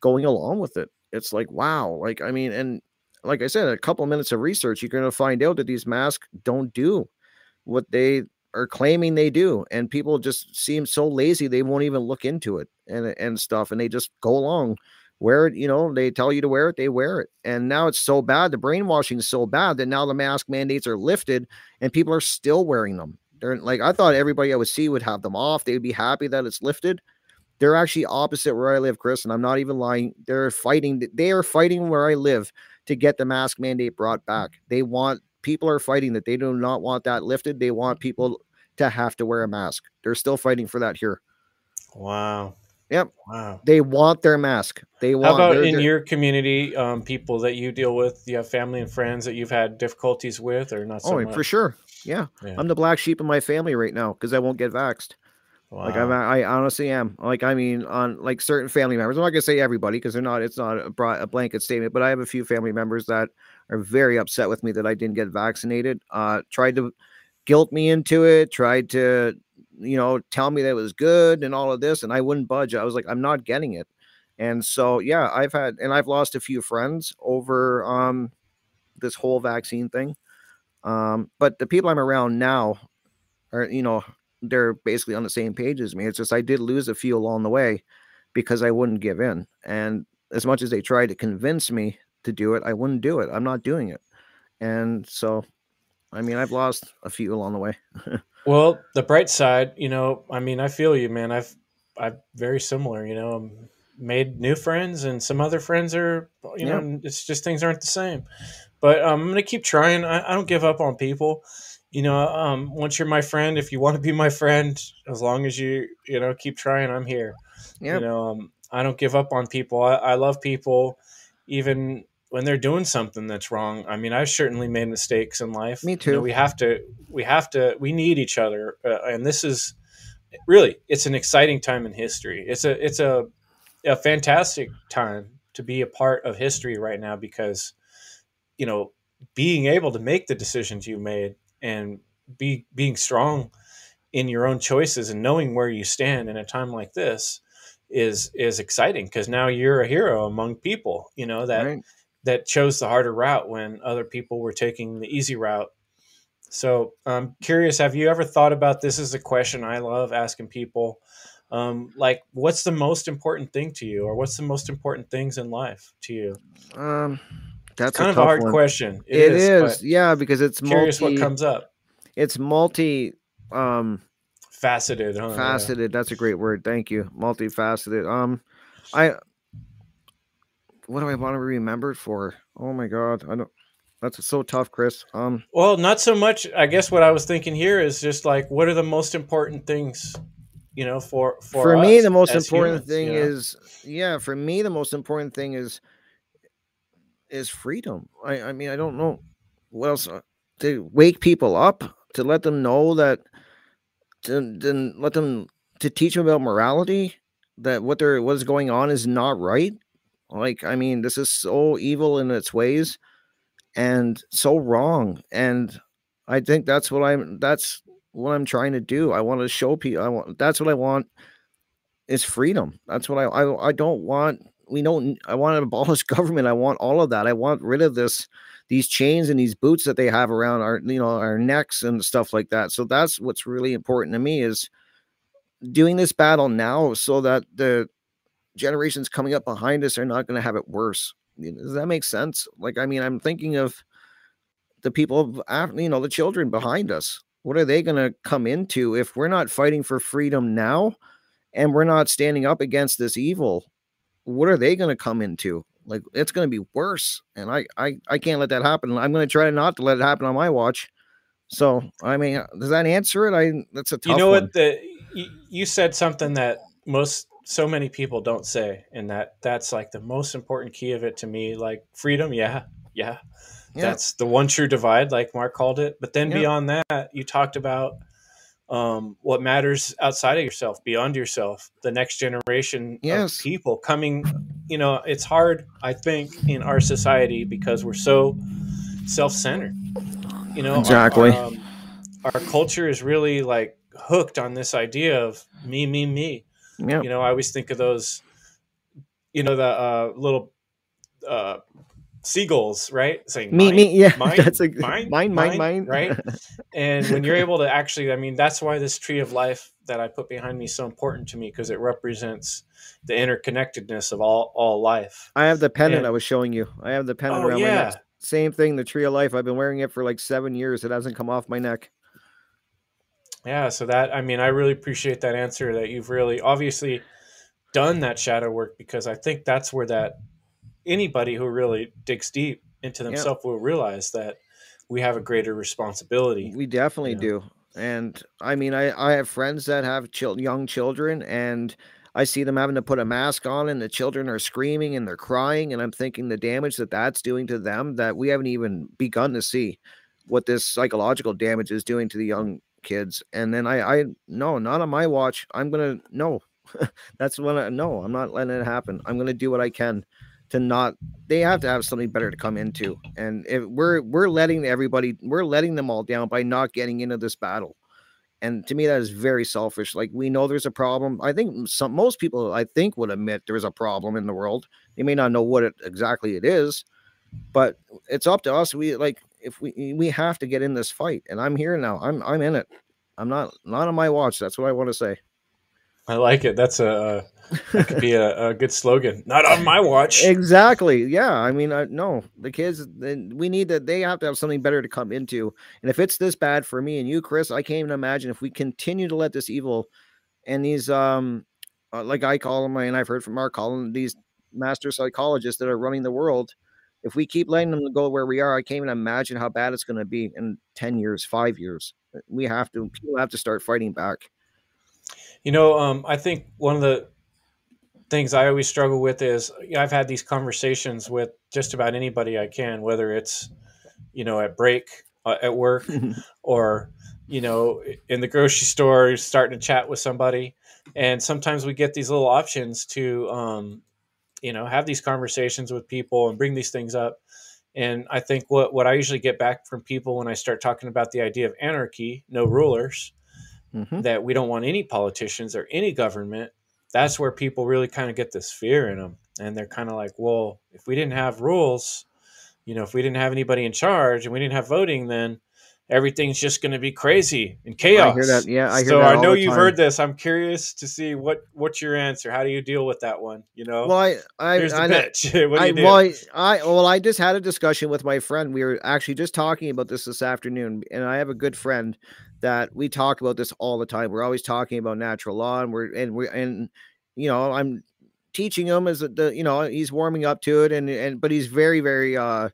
going along with it. It's like wow like i mean and like i said a couple minutes of research you're going to find out that these masks don't do what they are claiming they do and people just seem so lazy they won't even look into it and and stuff and they just go along wear it you know they tell you to wear it they wear it. And now it's so bad the brainwashing is so bad that now the mask mandates are lifted and people are still wearing them they're like I thought everybody I would see would have them off. They'd be happy that it's lifted. They're actually opposite where I live, Chris, and I'm not even lying. They're fighting. They are fighting where I live to get the mask mandate brought back. They want people are fighting that they do not want that lifted. They want people to have to wear a mask. They're still fighting for that here. Wow. Yep. Wow. They want their mask. They want. How about in your community, um, people that you deal with? You have family and friends that you've had difficulties with, or not? So oh, much? for sure. Yeah. yeah. I'm the black sheep of my family right now because I won't get vaxxed. Wow. Like I'm, I honestly am. Like I mean, on like certain family members. I'm not gonna say everybody because they're not. It's not a, broad, a blanket statement. But I have a few family members that are very upset with me that I didn't get vaccinated. Uh, tried to guilt me into it. Tried to, you know, tell me that it was good and all of this, and I wouldn't budge. I was like, I'm not getting it. And so yeah, I've had and I've lost a few friends over um this whole vaccine thing. Um, but the people I'm around now are, you know, they're basically on the same page as me. It's just I did lose a few along the way because I wouldn't give in. And as much as they tried to convince me to do it, I wouldn't do it. I'm not doing it. And so, I mean, I've lost a few along the way. well, the bright side, you know, I mean, I feel you, man. I've, I've very similar, you know, I'm made new friends and some other friends are, you yeah. know, it's just things aren't the same. But um, I'm gonna keep trying. I, I, don't give up on people. You know, um, once you're my friend, if you want to be my friend, as long as you you know keep trying, I'm here. Yeah. You know, um, I don't give up on people. I, I love people, even when they're doing something that's wrong. I mean, I've certainly made mistakes in life. Me too. You know, we have to. We have to. We need each other, uh, and this is really it's an exciting time in history. It's a it's a a fantastic time to be a part of history right now because you know, being able to make the decisions you made and be being strong in your own choices and knowing where you stand in a time like this is is exciting because now you're a hero among people you know that right. that chose the harder route when other people were taking the easy route so i'm curious have you ever thought about this is a question i love asking people um, like what's the most important thing to you or what's the most important things in life to you um that's kind a of a hard one. question. it, it is, is yeah, because it's curious multi, what comes up. It's multi um faceted. Huh? Faceted. That's a great word. Thank you. Multifaceted. Um, I what do I want to be remembered for? Oh my god, I don't. That's so tough, Chris. Um, Well, not so much. I guess what I was thinking here is just like, what are the most important things, you know, for for, for, me, the most important humans, thing you know? is, yeah, for me, the most important thing is is freedom. I, I mean, I don't know what else uh, to wake people up to let them know that to then let them to teach them about morality that what they're what is going on is not right. Like, I mean, this is so evil in its ways and so wrong. And I think that's what I'm that's what I'm trying to do. I want to show people I want that's what I want is freedom. That's what I I, I don't want we don't I want to abolish government. I want all of that. I want rid of this these chains and these boots that they have around our you know our necks and stuff like that. So that's what's really important to me is doing this battle now so that the generations coming up behind us are not going to have it worse. Does that make sense? Like I mean, I'm thinking of the people of you know the children behind us. What are they going to come into if we're not fighting for freedom now and we're not standing up against this evil? What are they going to come into? Like it's going to be worse, and I I I can't let that happen. I'm going to try not to let it happen on my watch. So I mean, uh, does that answer it? I that's a tough you know one. what the you, you said something that most so many people don't say and that that's like the most important key of it to me like freedom yeah yeah, Yeah. that's the one true divide like mark called it but then Yeah. beyond that you talked about um, what matters outside of yourself beyond yourself the next generation Yes. of people coming you know it's hard i think in our society because we're so self-centered you know Exactly. our, um, our culture is really like hooked on this idea of me me me yeah. you know i always think of those you know the uh, little uh, seagulls right saying Me, mine, me, yeah. mine, that's a mine, mine, mine, mine. right and when you're able to actually i mean that's why this tree of life that i put behind me is so important to me because it represents the interconnectedness of all all life I have the pendant And- I was showing you. I have the pendant oh around my yeah neck. Same thing, the tree of life. I've been wearing it for like seven years. It hasn't come off my neck. Yeah, so that I mean, I really appreciate that answer that you've really obviously done that shadow work because I think that's where that anybody who really digs deep into Yeah. themselves will realize that we have a greater responsibility. We definitely Yeah. do. And I mean, I, I have friends that have chil- young children, and I see them having to put a mask on, and the children are screaming and they're crying. And I'm thinking the damage that that's doing to them that we haven't even begun to see what this psychological damage is doing to the young kids. And then I, I no, not on my watch. I'm gonna no. that's when I no, I'm not letting it happen. I'm gonna do what I can to not. They have to have something better to come into, and if we're we're letting everybody, we're letting them all down by not getting into this battle. And to me, that is very selfish. Like we know there's a problem. I think some most people, I think, would admit there is a problem in the world. They may not know what it exactly it is, but it's up to us. We like if we we have to get in this fight, and I'm here now. I'm I'm in it. I'm not not on my watch. That's what I want to say. I like it. That's a that could be a, a good slogan. Not on my watch. Exactly. Yeah. I mean, I no, the kids. We need that. They have to have something better to come into. And if it's this bad for me and you, Chris, I can't even imagine if we continue to let this evil and these um, uh, like I call them, and I've heard from Mark calling these master psychologists that are running the world. If we keep letting them go where we are, I can't even imagine how bad it's going to be in ten years, five years. We have to. People have to start fighting back. You know, um, I think one of the things I always struggle with is I've had these conversations with just about anybody I can, whether it's you know at break uh, at work or you know in the grocery store starting to chat with somebody. And sometimes we get these little options to um, you know have these conversations with people and bring these things up. And i think what, what i usually get back from people when i start talking about the idea of anarchy no rulers Mhm. that we don't want any politicians or any government that's where people really kind of get this fear in them and they're kind of like well if we didn't have rules you know if we didn't have anybody in charge and we didn't have voting then everything's just going to be crazy and chaos I hear that. Yeah, I hear so that i know you've time. heard this i'm curious to see what what's your answer how do you deal with that one you know Well, I, I, here's I, what do I, you do well, I, I, well, I just had a discussion with my friend. We were actually just talking about this this afternoon, and I have a good friend that we talk about this all the time. We're always talking about natural law, and we're and we're and you know, I'm teaching him as a, the you know he's warming up to it, and and but he's very very uh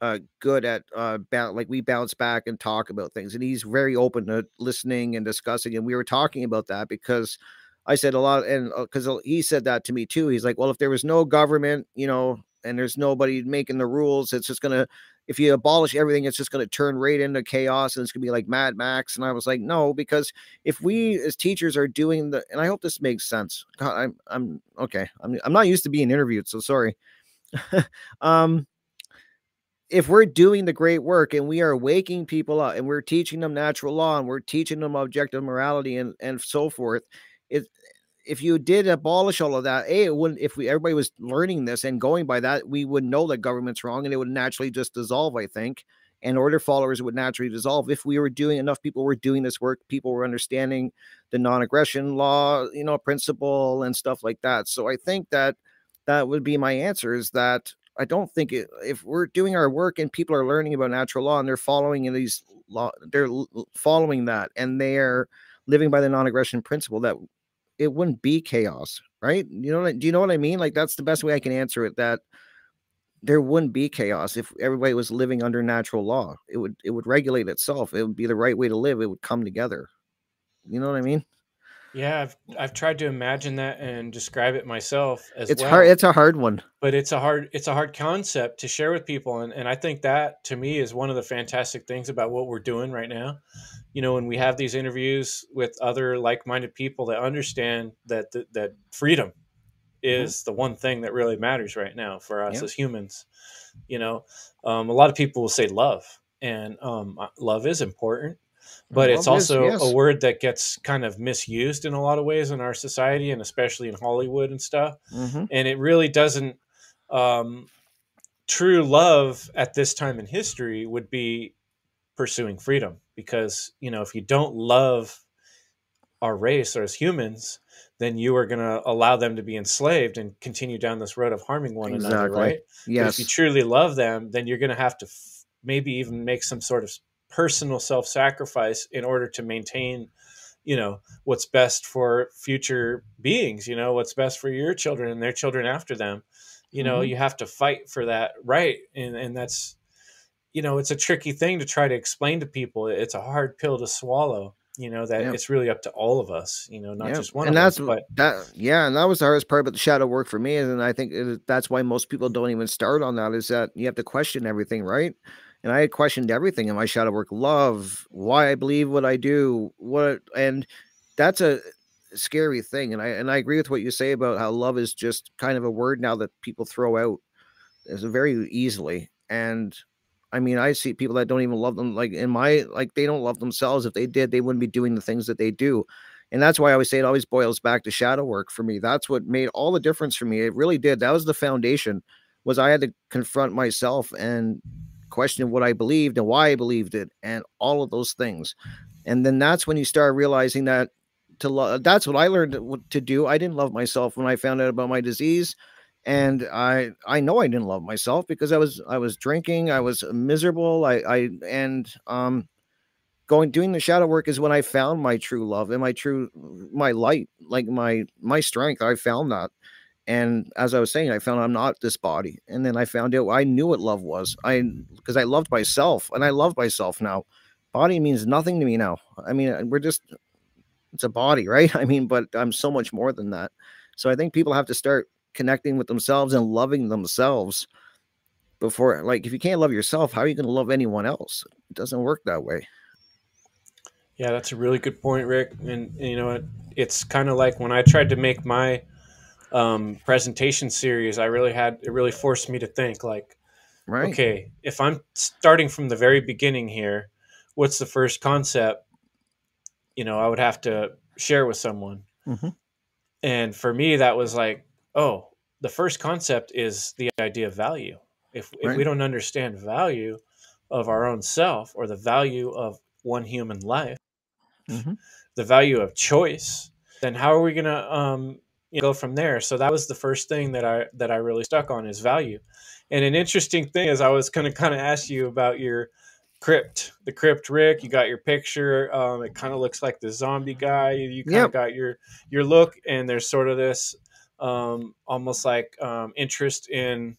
uh, good at uh, like we bounce back and talk about things, and he's very open to listening and discussing. And we were talking about that because I said a lot, and because uh, he said that to me too. He's like, well, if there was no government, you know, and there's nobody making the rules, it's just gonna if you abolish everything, it's just going to turn right into chaos and it's going to be like Mad Max. And I was like, no, because if we as teachers are doing the, and I hope this makes sense. God, I'm, I'm okay. I'm, I'm not used to being interviewed, so sorry. um, if we're doing the great work and we are waking people up and we're teaching them natural law and we're teaching them objective morality and and so forth, it if you did abolish all of that, a it wouldn't if we everybody was learning this and going by that, we would know that government's wrong and it would naturally just dissolve, I think. And order followers would naturally dissolve if we were doing enough people were doing this work, people were understanding the non-aggression law, you know, principle and stuff like that. So I think that that would be my answer is that I don't think it, if we're doing our work and people are learning about natural law and they're following in these law, they're following that and they're living by the non-aggression principle that it wouldn't be chaos, right? You know, do you know what I mean? Like that's the best way I can answer it. That there wouldn't be chaos if everybody was living under natural law. It would it would regulate itself. It would be the right way to live. It would come together. You know what I mean? Yeah, I've I've tried to imagine that and describe it myself as it's well. hard. It's a hard one, but it's a hard it's a hard concept to share with people, and and I think that to me is one of the fantastic things about what we're doing right now. You know, when we have these interviews with other like minded people that understand that that, that freedom mm-hmm. is mm-hmm. the one thing that really matters right now for us as humans. You know, um, a lot of people will say love, and um, uh, love is important but it's also yes. a word that gets kind of misused in a lot of ways in our society and especially in hollywood and stuff mm-hmm. and it really doesn't um, true love at this time in history would be pursuing freedom because you know if you don't love our race or as humans then you are going to allow them to be enslaved and continue down this road of harming one exactly. another right yes but if you truly love them then you're going to have to f- maybe even make some sort of personal self-sacrifice in order to maintain you know what's best for future beings you know what's best for your children and their children after them you know mm-hmm. you have to fight for that right and and that's you know it's a tricky thing to try to explain to people it's a hard pill to swallow you know that yep. it's really up to all of us you know not yep. just one and that's us, but that yeah and that was the hardest part about the shadow work for me and i think it, that's why most people don't even start on that is that you have to question everything right and I had questioned everything in my shadow work, love, why I believe what I do, what, and that's a scary thing. And I and I agree with what you say about how love is just kind of a word now that people throw out very easily. And I mean, I see people that don't even love them. Like in my like, they don't love themselves. If they did, they wouldn't be doing the things that they do. And that's why I always say it always boils back to shadow work for me. That's what made all the difference for me. It really did. That was the foundation. Was I had to confront myself and question what I believed and why I believed it, and all of those things. And then that's when you start realizing that to love. That's what I learned to do. I didn't love myself when I found out about my disease, and I I know I didn't love myself because I was I was drinking. I was miserable. I I and um going doing the shadow work is when I found my true love and my true my light, like my my strength. I found that. And as I was saying, I found I'm not this body. And then I found out I knew what love was. I because I loved myself and I love myself now. Body means nothing to me now. I mean, uh, we're just it's a body, right? I mean, but I'm so much more than that. So I think people have to start connecting with themselves and loving themselves before like if you can't love yourself, how are you going to love anyone else? It doesn't work that way. Yeah, that's a really good point, Rick. And, and you know, it, it's kind of like when I tried to make my um, presentation series, I really had it really forced me to think like, right. okay, if I'm starting from the very beginning here, what's the first concept? You know, I would have to share with someone. Mm-hmm. And for me, that was like, oh, the first concept is the idea of value. If, right. if we don't understand value of our own self or the value of one human life, mm-hmm. the value of choice, then how are we going to um, you know, go from there. So that was the first thing that I that I really stuck on is value. And an interesting thing is I was going to kind of ask you about your crypt, the crypt, Rick. You got your picture. Um, it kind of looks like the zombie guy. You kind yep. of got your your look, and there's sort of this um, almost like um, interest in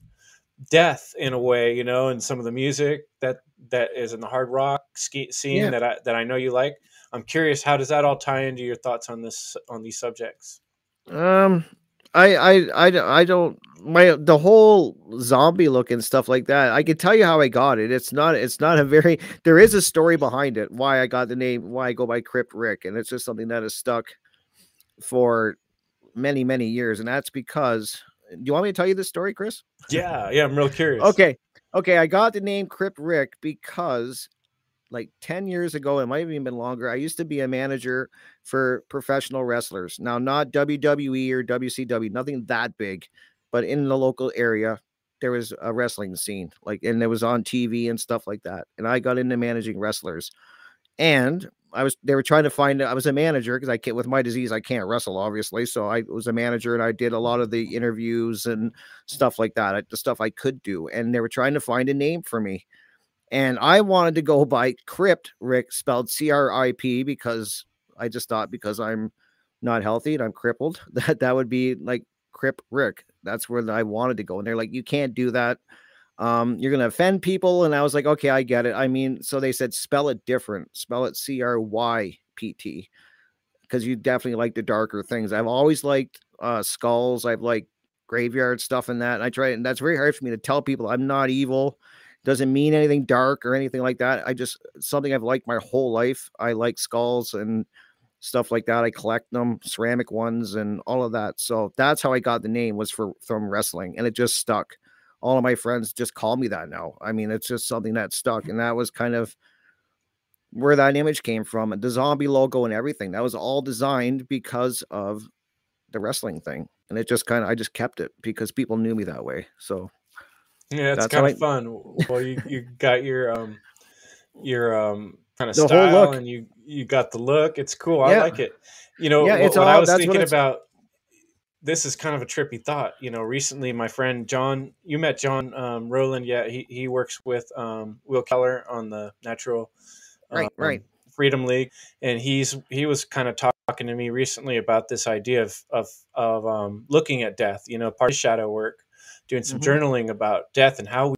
death in a way, you know, and some of the music that that is in the hard rock ski, scene Yeah. that I that I know you like. I'm curious, how does that all tie into your thoughts on this on these subjects? Um, I, I, I, I don't. My the whole zombie look and stuff like that. I can tell you how I got it. It's not. It's not a very. There is a story behind it. Why I got the name. Why I go by Crypt Rick, and it's just something that has stuck for many, many years. And that's because. Do you want me to tell you this story, Chris? Yeah, yeah, I'm real curious. Okay. Okay. I got the name Crypt Rick because like 10 years ago, it might have even been longer. I used to be a manager for professional wrestlers. Now, not WWE or WCW, nothing that big, but in the local area, there was a wrestling scene, like, and it was on TV and stuff like that. And I got into managing wrestlers. And I was, they were trying to find, I was a manager because I can't, with my disease, I can't wrestle, obviously. So I was a manager and I did a lot of the interviews and stuff like that, the stuff I could do. And they were trying to find a name for me. And I wanted to go by Crypt Rick, spelled C R I P, because I just thought because I'm not healthy and I'm crippled, that that would be like Crip Rick. That's where I wanted to go. And they're like, you can't do that. Um, you're gonna offend people. And I was like, okay, I get it. I mean, so they said spell it different, spell it C R Y P T, because you definitely like the darker things. I've always liked uh skulls. I've liked graveyard stuff and that. And I try, and that's very hard for me to tell people I'm not evil doesn't mean anything dark or anything like that. I just something I've liked my whole life. I like skulls and stuff like that. I collect them, ceramic ones and all of that. So that's how I got the name was for from wrestling and it just stuck. All of my friends just call me that now. I mean, it's just something that stuck and that was kind of where that image came from and the zombie logo and everything. That was all designed because of the wrestling thing. And it just kind of I just kept it because people knew me that way. So Yeah, it's That's kind of I- fun. Well, you you got your um your um kind of The style and you you got the look. It's cool. I Yeah. like it. You know, Yeah, what, it's what I was thinking about this is kind of a trippy thought. You know, recently my friend John, you met John um, Rowland. Yeah, he he works with um, Will Keller on the Natural Right, right. Freedom League, and he's he was kind of talking to me recently about this idea of of of um, looking at death. You know, part of shadow work, doing some Mhm. journaling about death and how we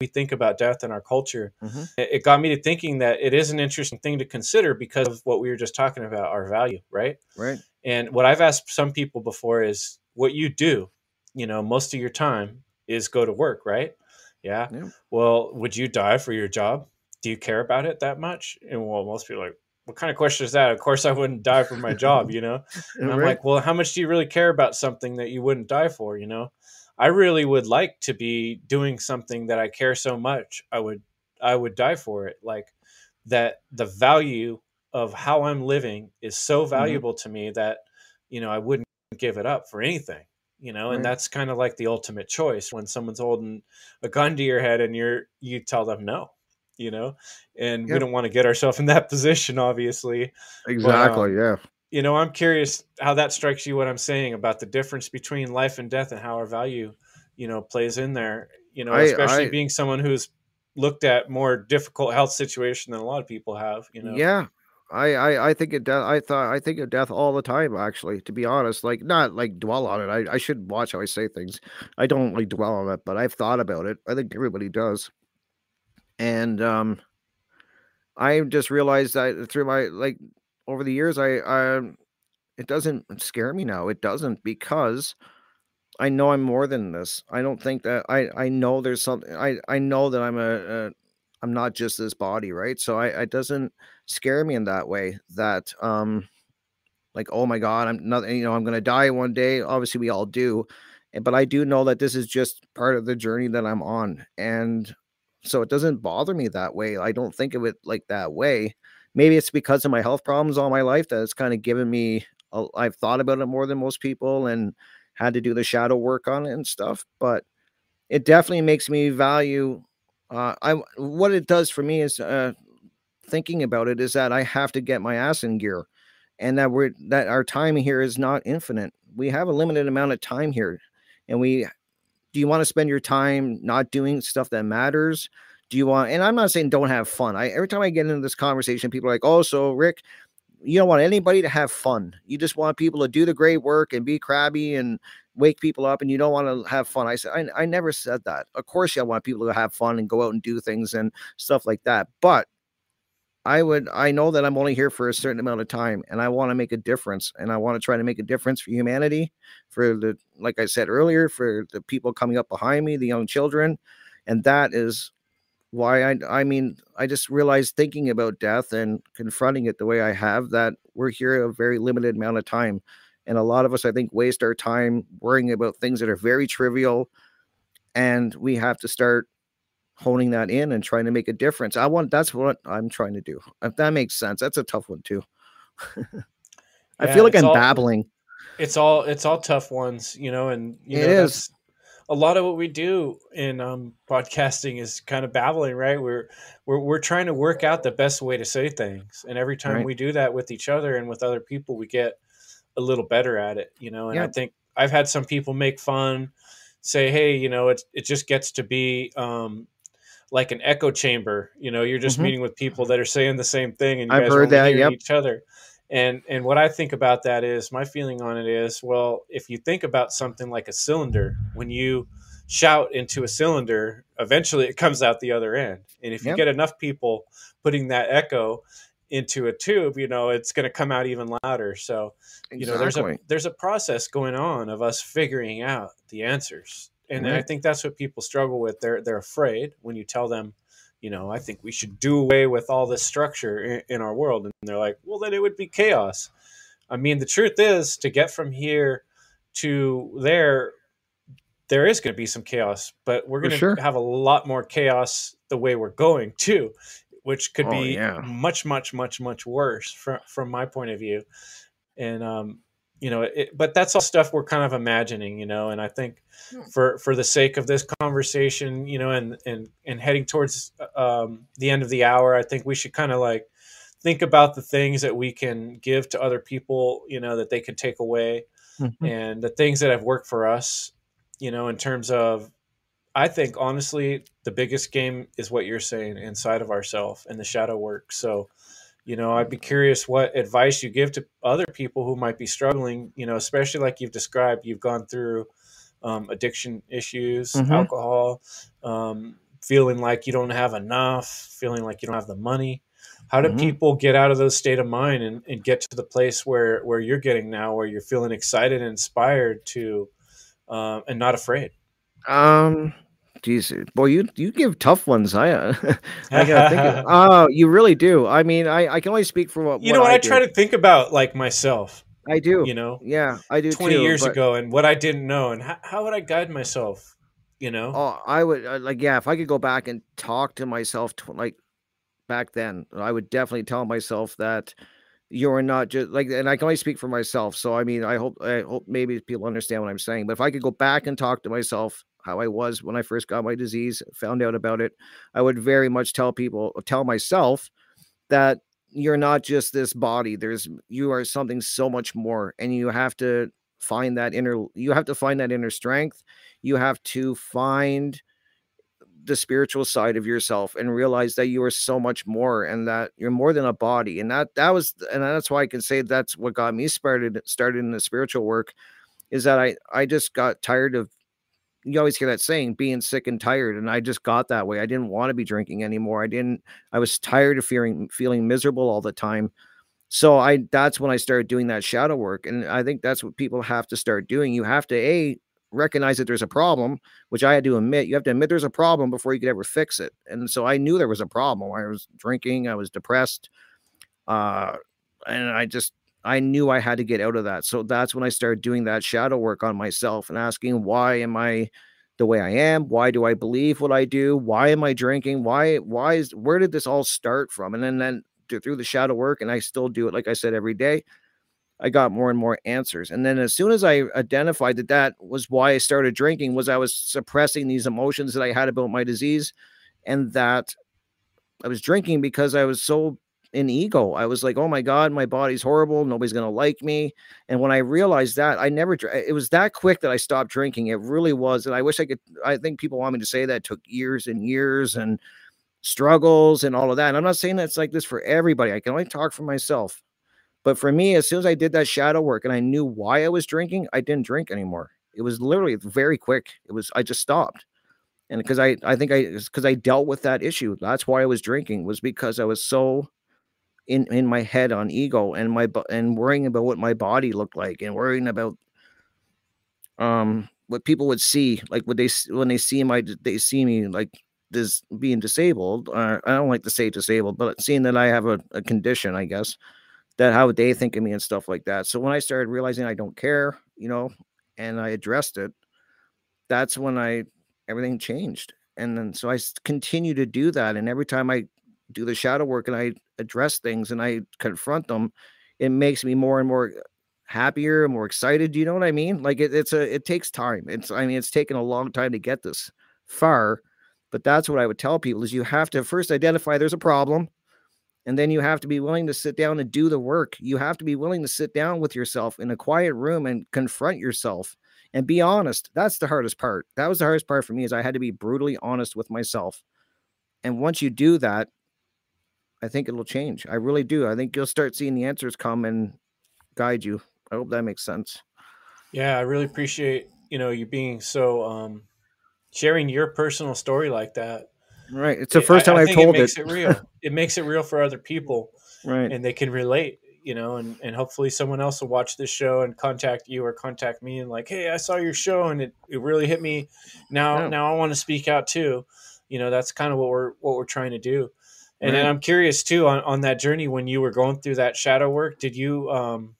we think about death in our culture. Mhm. It, got me to thinking that it is an interesting thing to consider because of what we were just talking about, our value, right? right. And what I've asked some people before is what you do, you know, most of your time is go to work, right? Yeah. Yeah. Well, would you die for your job? Do you care about it that much? And well, most people are like, what kind of question is that? Of course, I wouldn't die for my job, you know? And I'm Right. like, well, how much do you really care about something that you wouldn't die for? You know, I really would like to be doing something that I care so much. I would, I would die for it. Like that, the value of how I'm living is so Mm-hmm. valuable to me that, you know, I wouldn't give it up for anything. You know, and that's kind of like the ultimate choice when someone's holding a gun to your head and you're, you tell them no. You know, and we don't want to get ourselves in that position, obviously Exactly. um, yeah. You know i'm curious how that strikes you what i'm saying about the difference between life and death and how our value you know plays in there you know I- especially I- being someone who's looked at more difficult health situation than a lot of people have you know Yeah. I, I I think of death. I thought I think of death all the time. Actually, to be honest, like not like dwell on it. I, I should watch how I say things. I don't like dwell on it, but I've thought about it. I think everybody does. And um, I just realized that through my like over the years, I um, it doesn't scare me now. It doesn't because I know I'm more than this. I don't think that I I know there's something. I I know that I'm a, a I'm not just this body, right? So I it doesn't scare me in that way that um like oh my god i'm not you know i'm gonna die one day obviously we all do but i do know that this is just part of the journey that i'm on and so it doesn't bother me that way i don't think of it like that way maybe it's because of my health problems all my life that it's kind of given me i've thought about it more than most people and had to do the shadow work on it and stuff but it definitely makes me value uh i what it does for me is uh thinking about it is that I have to get my ass in gear and that we're that our time here is not infinite. We have a limited amount of time here. And we do you want to spend your time not doing stuff that matters? Do you want and I'm not saying don't have fun. I every time I get into this conversation, people are like, Oh, so Rick, you don't want anybody to have fun. You just want people to do the great work and be crabby and wake people up and you don't want to have fun. I said, I, I never said that. Of course, I want people to have fun and go out and do things and stuff like that. But I would, I know that I'm only here for a certain amount of time and I want to make a difference and I want to try to make a difference for humanity, for the, like I said earlier, for the people coming up behind me, the young children. And that is why I, I mean, I just realized thinking about death and confronting it the way I have that we're here a very limited amount of time. And a lot of us, I think, waste our time worrying about things that are very trivial. And we have to start honing that in and trying to make a difference. I want that's what I'm trying to do. If that makes sense, that's a tough one too. I Yeah, feel like I'm all- babbling. it's all it's all tough ones, you know, and you It know is. A lot of what we do in um, podcasting is kind of babbling, right? We're we're we're trying to work out the best way to say things, and every time Right. we do that with each other and with other people, we get a little better at it, you know. And I think I've had some people make fun, say, "Hey, you know, it it just gets to be." Um, like an echo chamber, you know, you're just Mhm. meeting with people that are saying the same thing, and you I've guys heard that, yep. each other and and what i think about that is my feeling on it is well if you think about something like a cylinder when you shout into a cylinder eventually it comes out the other end. And if you Yep. get enough people putting that echo into a tube you know it's going to come out even louder. So you know there's a there's a process going on of us figuring out the answers. And i think that's what people struggle with. They're they're afraid when you tell them you know i think we should do away with all this structure in, in our world and they're like well then it would be chaos i mean the truth is to get from here to there there is going to be some chaos but we're going to sure. have a lot more chaos the way we're going too which could Oh, be yeah. much much much much worse from from my point of view and um you know it, but that's all stuff we're kind of imagining you know and i think Hmm. for for the sake of this conversation you know and and and heading towards um the end of the hour i think we should kind of like think about the things that we can give to other people you know that they can take away Mhm. and the things that have worked for us you know in terms of i think honestly the biggest game is what you're saying inside of ourself and the shadow work so you know i'd be curious what advice you give to other people who might be struggling you know especially like you've described you've gone through um, addiction issues Mhm. alcohol um, feeling like you don't have enough feeling like you don't have the money how do Mhm. people get out of those state of mind and, and get to the place where where you're getting now where you're feeling excited and inspired to um, and not afraid Um, geez, boy, you you give tough ones. I uh, I gotta think. Of, oh, you really do. I mean, I I can only speak for what you know what I, did. try to think about like myself I do. you know Yeah, I do. 20 too, years but- ago and what I didn't know and how, how would I guide myself you know Oh, I would uh, like yeah. If I could go back and talk to myself, like back then, I would definitely tell myself that you are not just like. And I can only speak for myself. So I mean, I hope I hope maybe people understand what I'm saying. But if I could go back and talk to myself how I was when I first got my disease, found out about it, I would very much tell people, tell myself that you're not just this body. There's you are something so much more, and you have to find that inner. You have to find that inner strength you have to find the spiritual side of yourself and realize that you are so much more and that you're more than a body and that that was and that's why i can say that's what got me started started in the spiritual work is that i i just got tired of you always hear that saying being sick and tired and i just got that way i didn't want to be drinking anymore i didn't i was tired of feeling feeling miserable all the time so i that's when i started doing that shadow work and i think that's what people have to start doing you have to a recognize that there's a problem, which I had to admit. You have to admit there's a problem before you could ever fix it. And so I knew there was a problem. I was drinking, I was depressed. Uh, and I just I knew I had to get out of that. So that's when I started doing that shadow work on myself and asking why am I the way I am? Why do I believe what I do? Why am I drinking? Why why is where did this all start from? And then then th- through the shadow work, and I still do it like I said every day. I got more and more answers. And then as soon as I identified that that was why I started drinking was I was suppressing these emotions that I had about my disease and that I was drinking because I was so in ego. I was like, "Oh my god, my body's horrible. Nobody's going to like me." And when I realized that, I never it was that quick that I stopped drinking. It really was. And I wish I could I think people want me to say that it took years and years and struggles and all of that. And I'm not saying that's like this for everybody. I can only talk for myself. But for me, as soon as I did that shadow work and I knew why I was drinking, I didn't drink anymore. It was literally very quick. It was I just stopped. And because I I think I because I dealt with that issue. That's why I was drinking was because I was so in in my head on ego and my and worrying about what my body looked like and worrying about um what people would see like would they when they see my they see me like this being disabled uh, i don't like to say disabled but seeing that i have a, a condition i guess that how they think of me and stuff like that. So when i started realizing i don't care you know and i addressed it that's when i everything changed. And then so i continue to do that and every time i do the shadow work and i address things and i confront them it makes me more and more happier and more excited do you know what i mean? Like it, it's a it takes time it's i mean it's taken a long time to get this far but that's what i would tell people is you have to first identify there's a problem and then you have to be willing to sit down and do the work. You have to be willing to sit down with yourself in a quiet room and confront yourself and be honest. That's the hardest part. That was the hardest part for me is i had to be brutally honest with myself. And once you do that i think it'll change i really do i think you'll start seeing the answers come and guide you i hope that makes sense Yeah, I really appreciate you know you being so um, sharing your personal story like that. right it's the first I- time I have told it it, makes it real. it makes it real for other people, right and they can relate. You know, and, and hopefully someone else will watch this show and contact you or contact me and like, hey, I saw your show and it, it really hit me. Now Yeah. now I want to speak out too. You know, that's kind of what we're what we're trying to do. And then Right. I'm curious too on, on that journey when you were going through that shadow work, did you um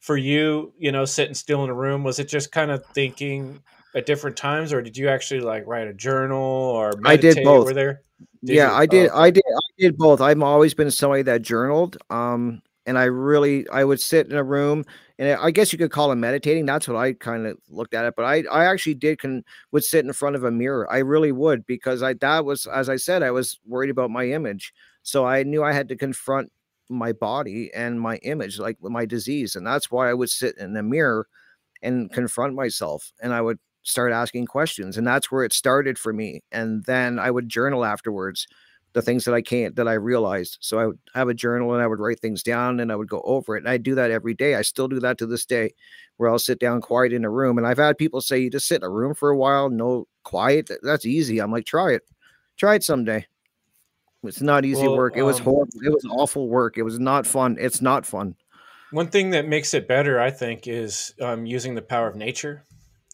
for you, you know, sitting still in a room, was it just kind of thinking at different times or did you actually like write a journal or I did meditate? both. Were there? Did yeah, you? I did. Oh, I did. I did both. I've always been somebody that journaled. Um, and I really, I would sit in a room, and I guess you could call it meditating. That's what I kind of looked at it. But I, I actually did can would sit in front of a mirror. I really would because I that was, as I said, I was worried about my image. So I knew I had to confront my body and my image, like my disease, and that's why I would sit in the mirror and confront myself, and I would start asking questions, and that's where it started for me. And then I would journal afterwards the things that I can't that I realized. So I would have a journal and I would write things down and I would go over it. And I do that every day. I still do that to this day, where I'll sit down quiet in a room. And I've had people say, "You just sit in a room for a while, no quiet. That's easy." I'm like, "Try it, try it someday." It's not easy Well, work. It was um, horrible. It was awful work. It was not fun. It's not fun. One thing that makes it better, I think, is um, using the power of nature.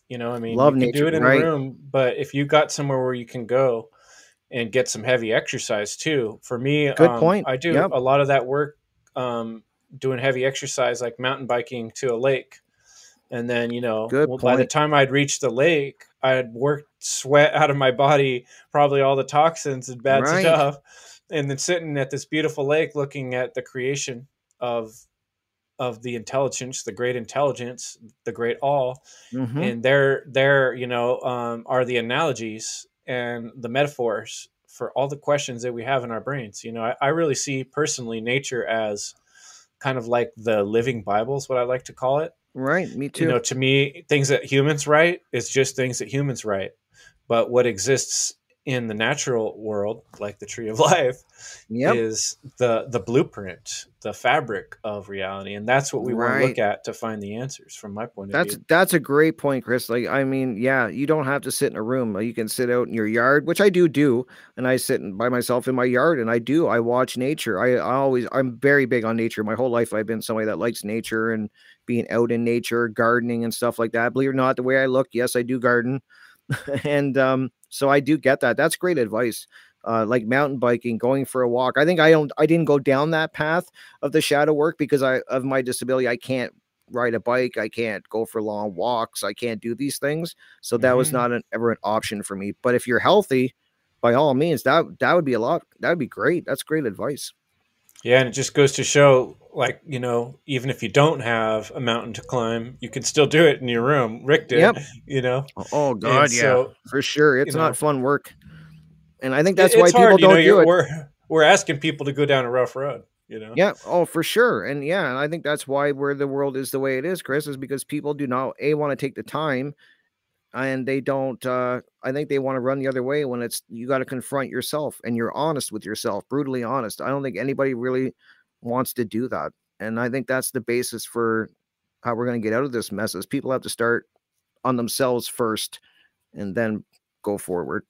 You know, I mean, Love you can do it in right. a room, but if you got somewhere where you can go and get some heavy exercise too, for me, Good um, point. I do Yep. a lot of that work um, doing heavy exercise, like mountain biking to a lake, and then you know, well, by the time I'd reach the lake, I had worked sweat out of my body, probably all the toxins and bad Right. stuff, and then sitting at this beautiful lake, looking at the creation of of the intelligence, the great intelligence, the great all, Mhm. and there there you know um, are the analogies and the metaphors for all the questions that we have in our brains. You know, I, I really see personally nature as kind of like the living Bible is what I like to call it. Right. Me too. You know, to me, things that humans write is just things that humans write. But what exists in the natural world, like the tree of life, yep. is the the blueprint, the fabric of reality, and that's what we want to look at to find the answers. From my point of That's view, that's a great point, Chris. Like, I mean, yeah, you don't have to sit in a room. You can sit out in your yard, which I do do, and I sit in- by myself in my yard, and I do. I watch nature. I, I always, I'm very big on nature. My whole life, I've been somebody that likes nature and being out in nature, gardening and stuff like that. Believe it or not, the way I look, yes, I do garden, and um, so I do get that. That's great advice. Uh, like mountain biking, going for a walk. I think I don't. I didn't go down that path of the shadow work because I of my disability. I can't ride a bike. I can't go for long walks. I can't do these things. So that was Mhm. not an, ever an option for me. But if you're healthy, by all means, that that would be a lot. That would be great. That's great advice. Yeah, and it just goes to show, like you know, even if you don't have a mountain to climb, you can still do it in your room. Rick did, Yep. you know. Oh, Oh God, yeah, so, for sure. It's know, not fun work, and I think It- that's why people hard, you don't know, do you're- it. We're we're asking people to go down a rough road, you know. Yeah, oh, for sure. And yeah, and I think that's why where the world is the way it is, Chris, is because people do not a want to take the time and they don't uh I think they want to run the other way when it's you got to confront yourself and you're honest with yourself, brutally honest. I don't think anybody really wants to do that. and I think that's the basis for how we're going to get out of this mess. Is people have to start on themselves first, and then go forward.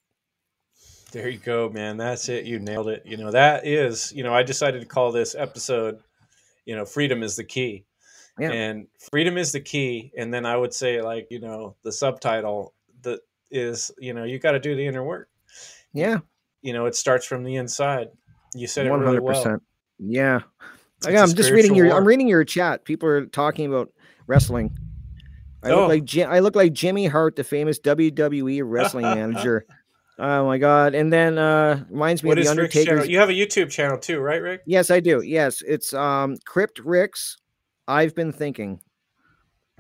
There you go, man. That's it. You nailed it. You know, that is, you know, I decided to call this episode, you know, freedom is the key. Yeah. And freedom is the key. And then I would say, like, you know, the subtitle that is, you know, you got to do the inner work. Yeah. You know, it starts from the inside. You said it really well. Yeah. It's I, a I'm just reading your. war. I'm reading your chat. People are talking about wrestling. I Oh. look like Jim, I look like Jimmy Hart, the famous WWE wrestling manager. Oh my god! And then uh reminds me What of the is Rick's channel? Undertaker's. You have a YouTube channel too, right, Rick? Yes, I do. Yes, it's um Crypt Ricks. I've been thinking,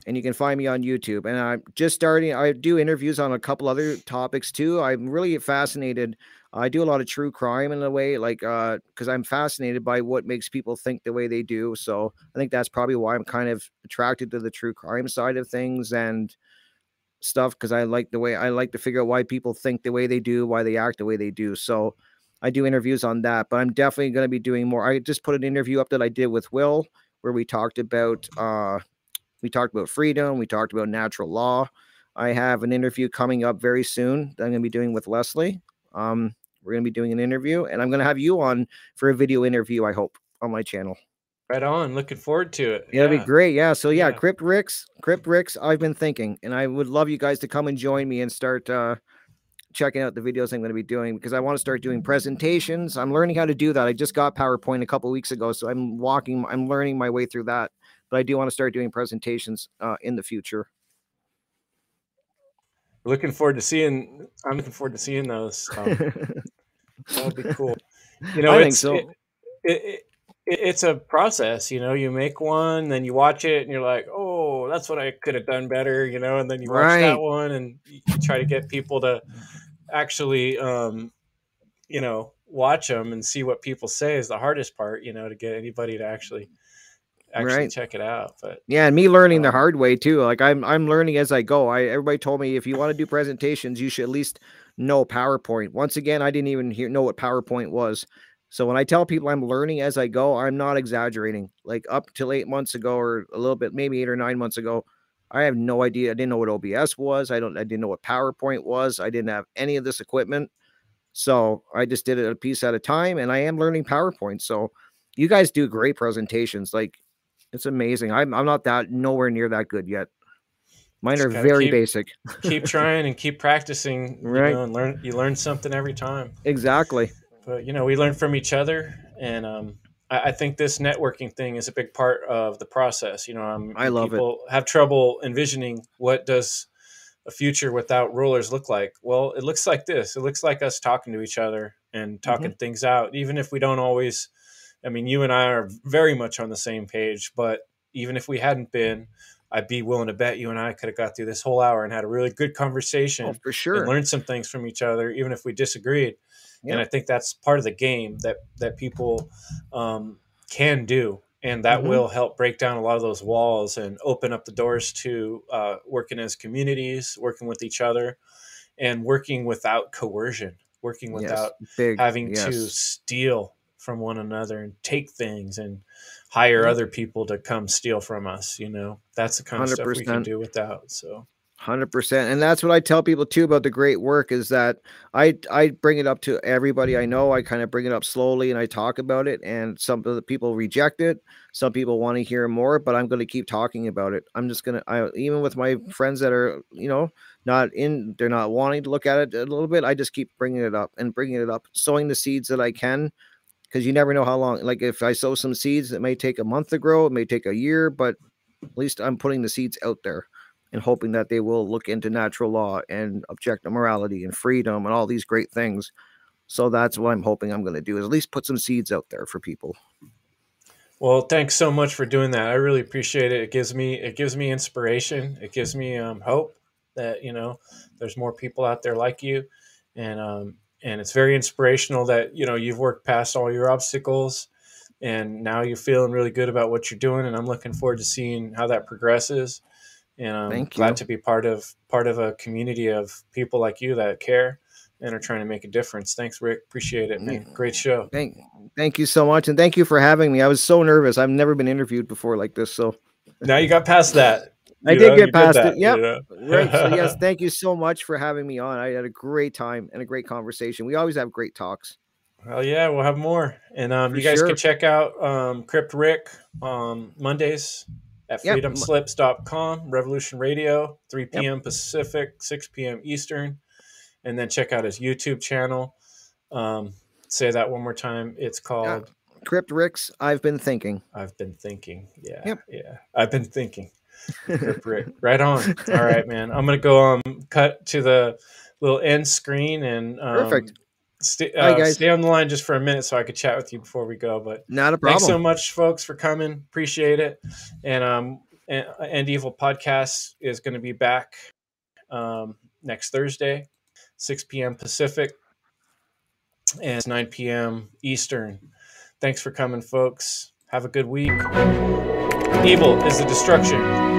and you can find me on YouTube. And I'm just starting. I do interviews on a couple other topics too. I'm really fascinated. I do a lot of true crime in a way, like uh, because I'm fascinated by what makes people think the way they do. So I think that's probably why I'm kind of attracted to the true crime side of things and stuff because I like the way I like to figure out why people think the way they do, why they act the way they do. So I do interviews on that, but I'm definitely going to be doing more. I just put an interview up that I did with Will where we talked about uh we talked about freedom, we talked about natural law. I have an interview coming up very soon that I'm going to be doing with Leslie. Um we're going to be doing an interview and I'm going to have you on for a video interview I hope on my channel. Right on. Looking forward to it. Yeah, that'd be great. Yeah. So yeah, Yeah. Crypt Ricks, Crypt Ricks, I've been thinking, and I would love you guys to come and join me and start uh checking out the videos I'm going to be doing because I want to start doing presentations. I'm learning how to do that. I just got PowerPoint a couple weeks ago, so I'm walking, I'm learning my way through that. But I do want to start doing presentations uh, in the future. Looking forward to seeing. I'm looking forward to seeing those. Um, that would be cool. You know, I think it's, so. It, it, it, it's a process. You know, you make one, then you watch it, and you're like, "Oh, that's what I could have done better." You know, and then you watch Right. that one, and you try to get people to actually, um, you know, watch them and see what people say is the hardest part. You know, to get anybody to actually actually Right. check it out. But Yeah, and me learning the Um, hard way too. Like I'm I'm learning as I go. I everybody told me if you want to do presentations, you should at least know PowerPoint. Once again, I didn't even hear know what PowerPoint was. So when I tell people I'm learning as I go, I'm not exaggerating. Like up till eight months ago, or a little bit, maybe eight or nine months ago, I have no idea. I didn't know what OBS was. I don't. I didn't know what PowerPoint was. I didn't have any of this equipment. So I just did it a piece at a time, and I am learning PowerPoint. So you guys do great presentations. Like it's amazing. I'm I'm not that nowhere near that good yet. Mine Just are very keep- basic. keep trying and keep practicing. You Right. know, and learn. You learn something every time. Exactly. but you know we learn from each other and um, I, I think this networking thing is a big part of the process you know um, I love it. have trouble envisioning what does a future without rulers look like well it looks like this it looks like us talking to each other and talking Mm-hmm. things out even if we don't always i mean you and i are very much on the same page but even if we hadn't been i'd be willing to bet you and i could have got through this whole hour and had a really good conversation Oh, for and sure. learned some things from each other, even if we disagreed. And I think that's part of the game that that people um, can do, and that Mhm. will help break down a lot of those walls and open up the doors to uh, working as communities, working with each other, and working without coercion, working Yes. without Big. having to steal from one another and take things and hire other people to come steal from us. You know, that's the kind of stuff we can do without. So. Hundred percent, and that's what I tell people too about the great work is that I I bring it up to everybody I know. I kind of bring it up slowly and I talk about it, and some of the people reject it. Some people want to hear more, but I'm going to keep talking about it. I'm just gonna, I even with my friends that are you know not in, they're not wanting to look at it a little bit. I just keep bringing it up and bringing it up, sowing the seeds that I can, because you never know how long. Like if I sow some seeds, it may take a month to grow, it may take a year, but at least I'm putting the seeds out there and hoping that they will look into natural law and objective morality and freedom and all these great things. So that's what I'm hoping I'm going to do is at least put some seeds out there for people. Well, thanks so much for doing that. I really appreciate it. It gives me it gives me inspiration. It gives me um, hope that you know there's more people out there like you, and um, and it's very inspirational that you know you've worked past all your obstacles, and now you're feeling really good about what you're doing. And I'm looking forward to seeing how that progresses. And I'm Thank glad you. to be part of part of a community of people like you that care and are trying to make a difference. Thanks, Rick. Appreciate it, man. Great show. Thank, thank you so much, and thank you for having me. I was so nervous. I've never been interviewed before like this, so Now you got past that. I You did know, get past that, it. Yep. you know? right. So yes, thank you so much for having me on. I had a great time and a great conversation. We always have great talks. Hell yeah, we'll have more. And um, you guys sure. can check out um, Crypt Rick um, Mondays at Yep. freedomslips.com, Revolution Radio, 3 p.m. Pacific, 6 p.m. Eastern. And then check out his YouTube channel. Um, say that one more time. It's called Crypt Ricks, I've been thinking. I've Been Thinking. Yeah. Yep. Yeah. I've Been Thinking. Crypt Rick. Right on. All right, man. I'm going to go um, cut to the little end screen and um, Perfect. Stay, uh, stay on the line just for a minute so I could chat with you before we go. But Not a problem. Thanks so much, folks, for coming. Appreciate it. And um, and, and Evil Podcast is going to be back um, next Thursday, 6 p.m. Pacific, and 9 p.m. Eastern. Thanks for coming, folks. Have a good week. Evil is the destruction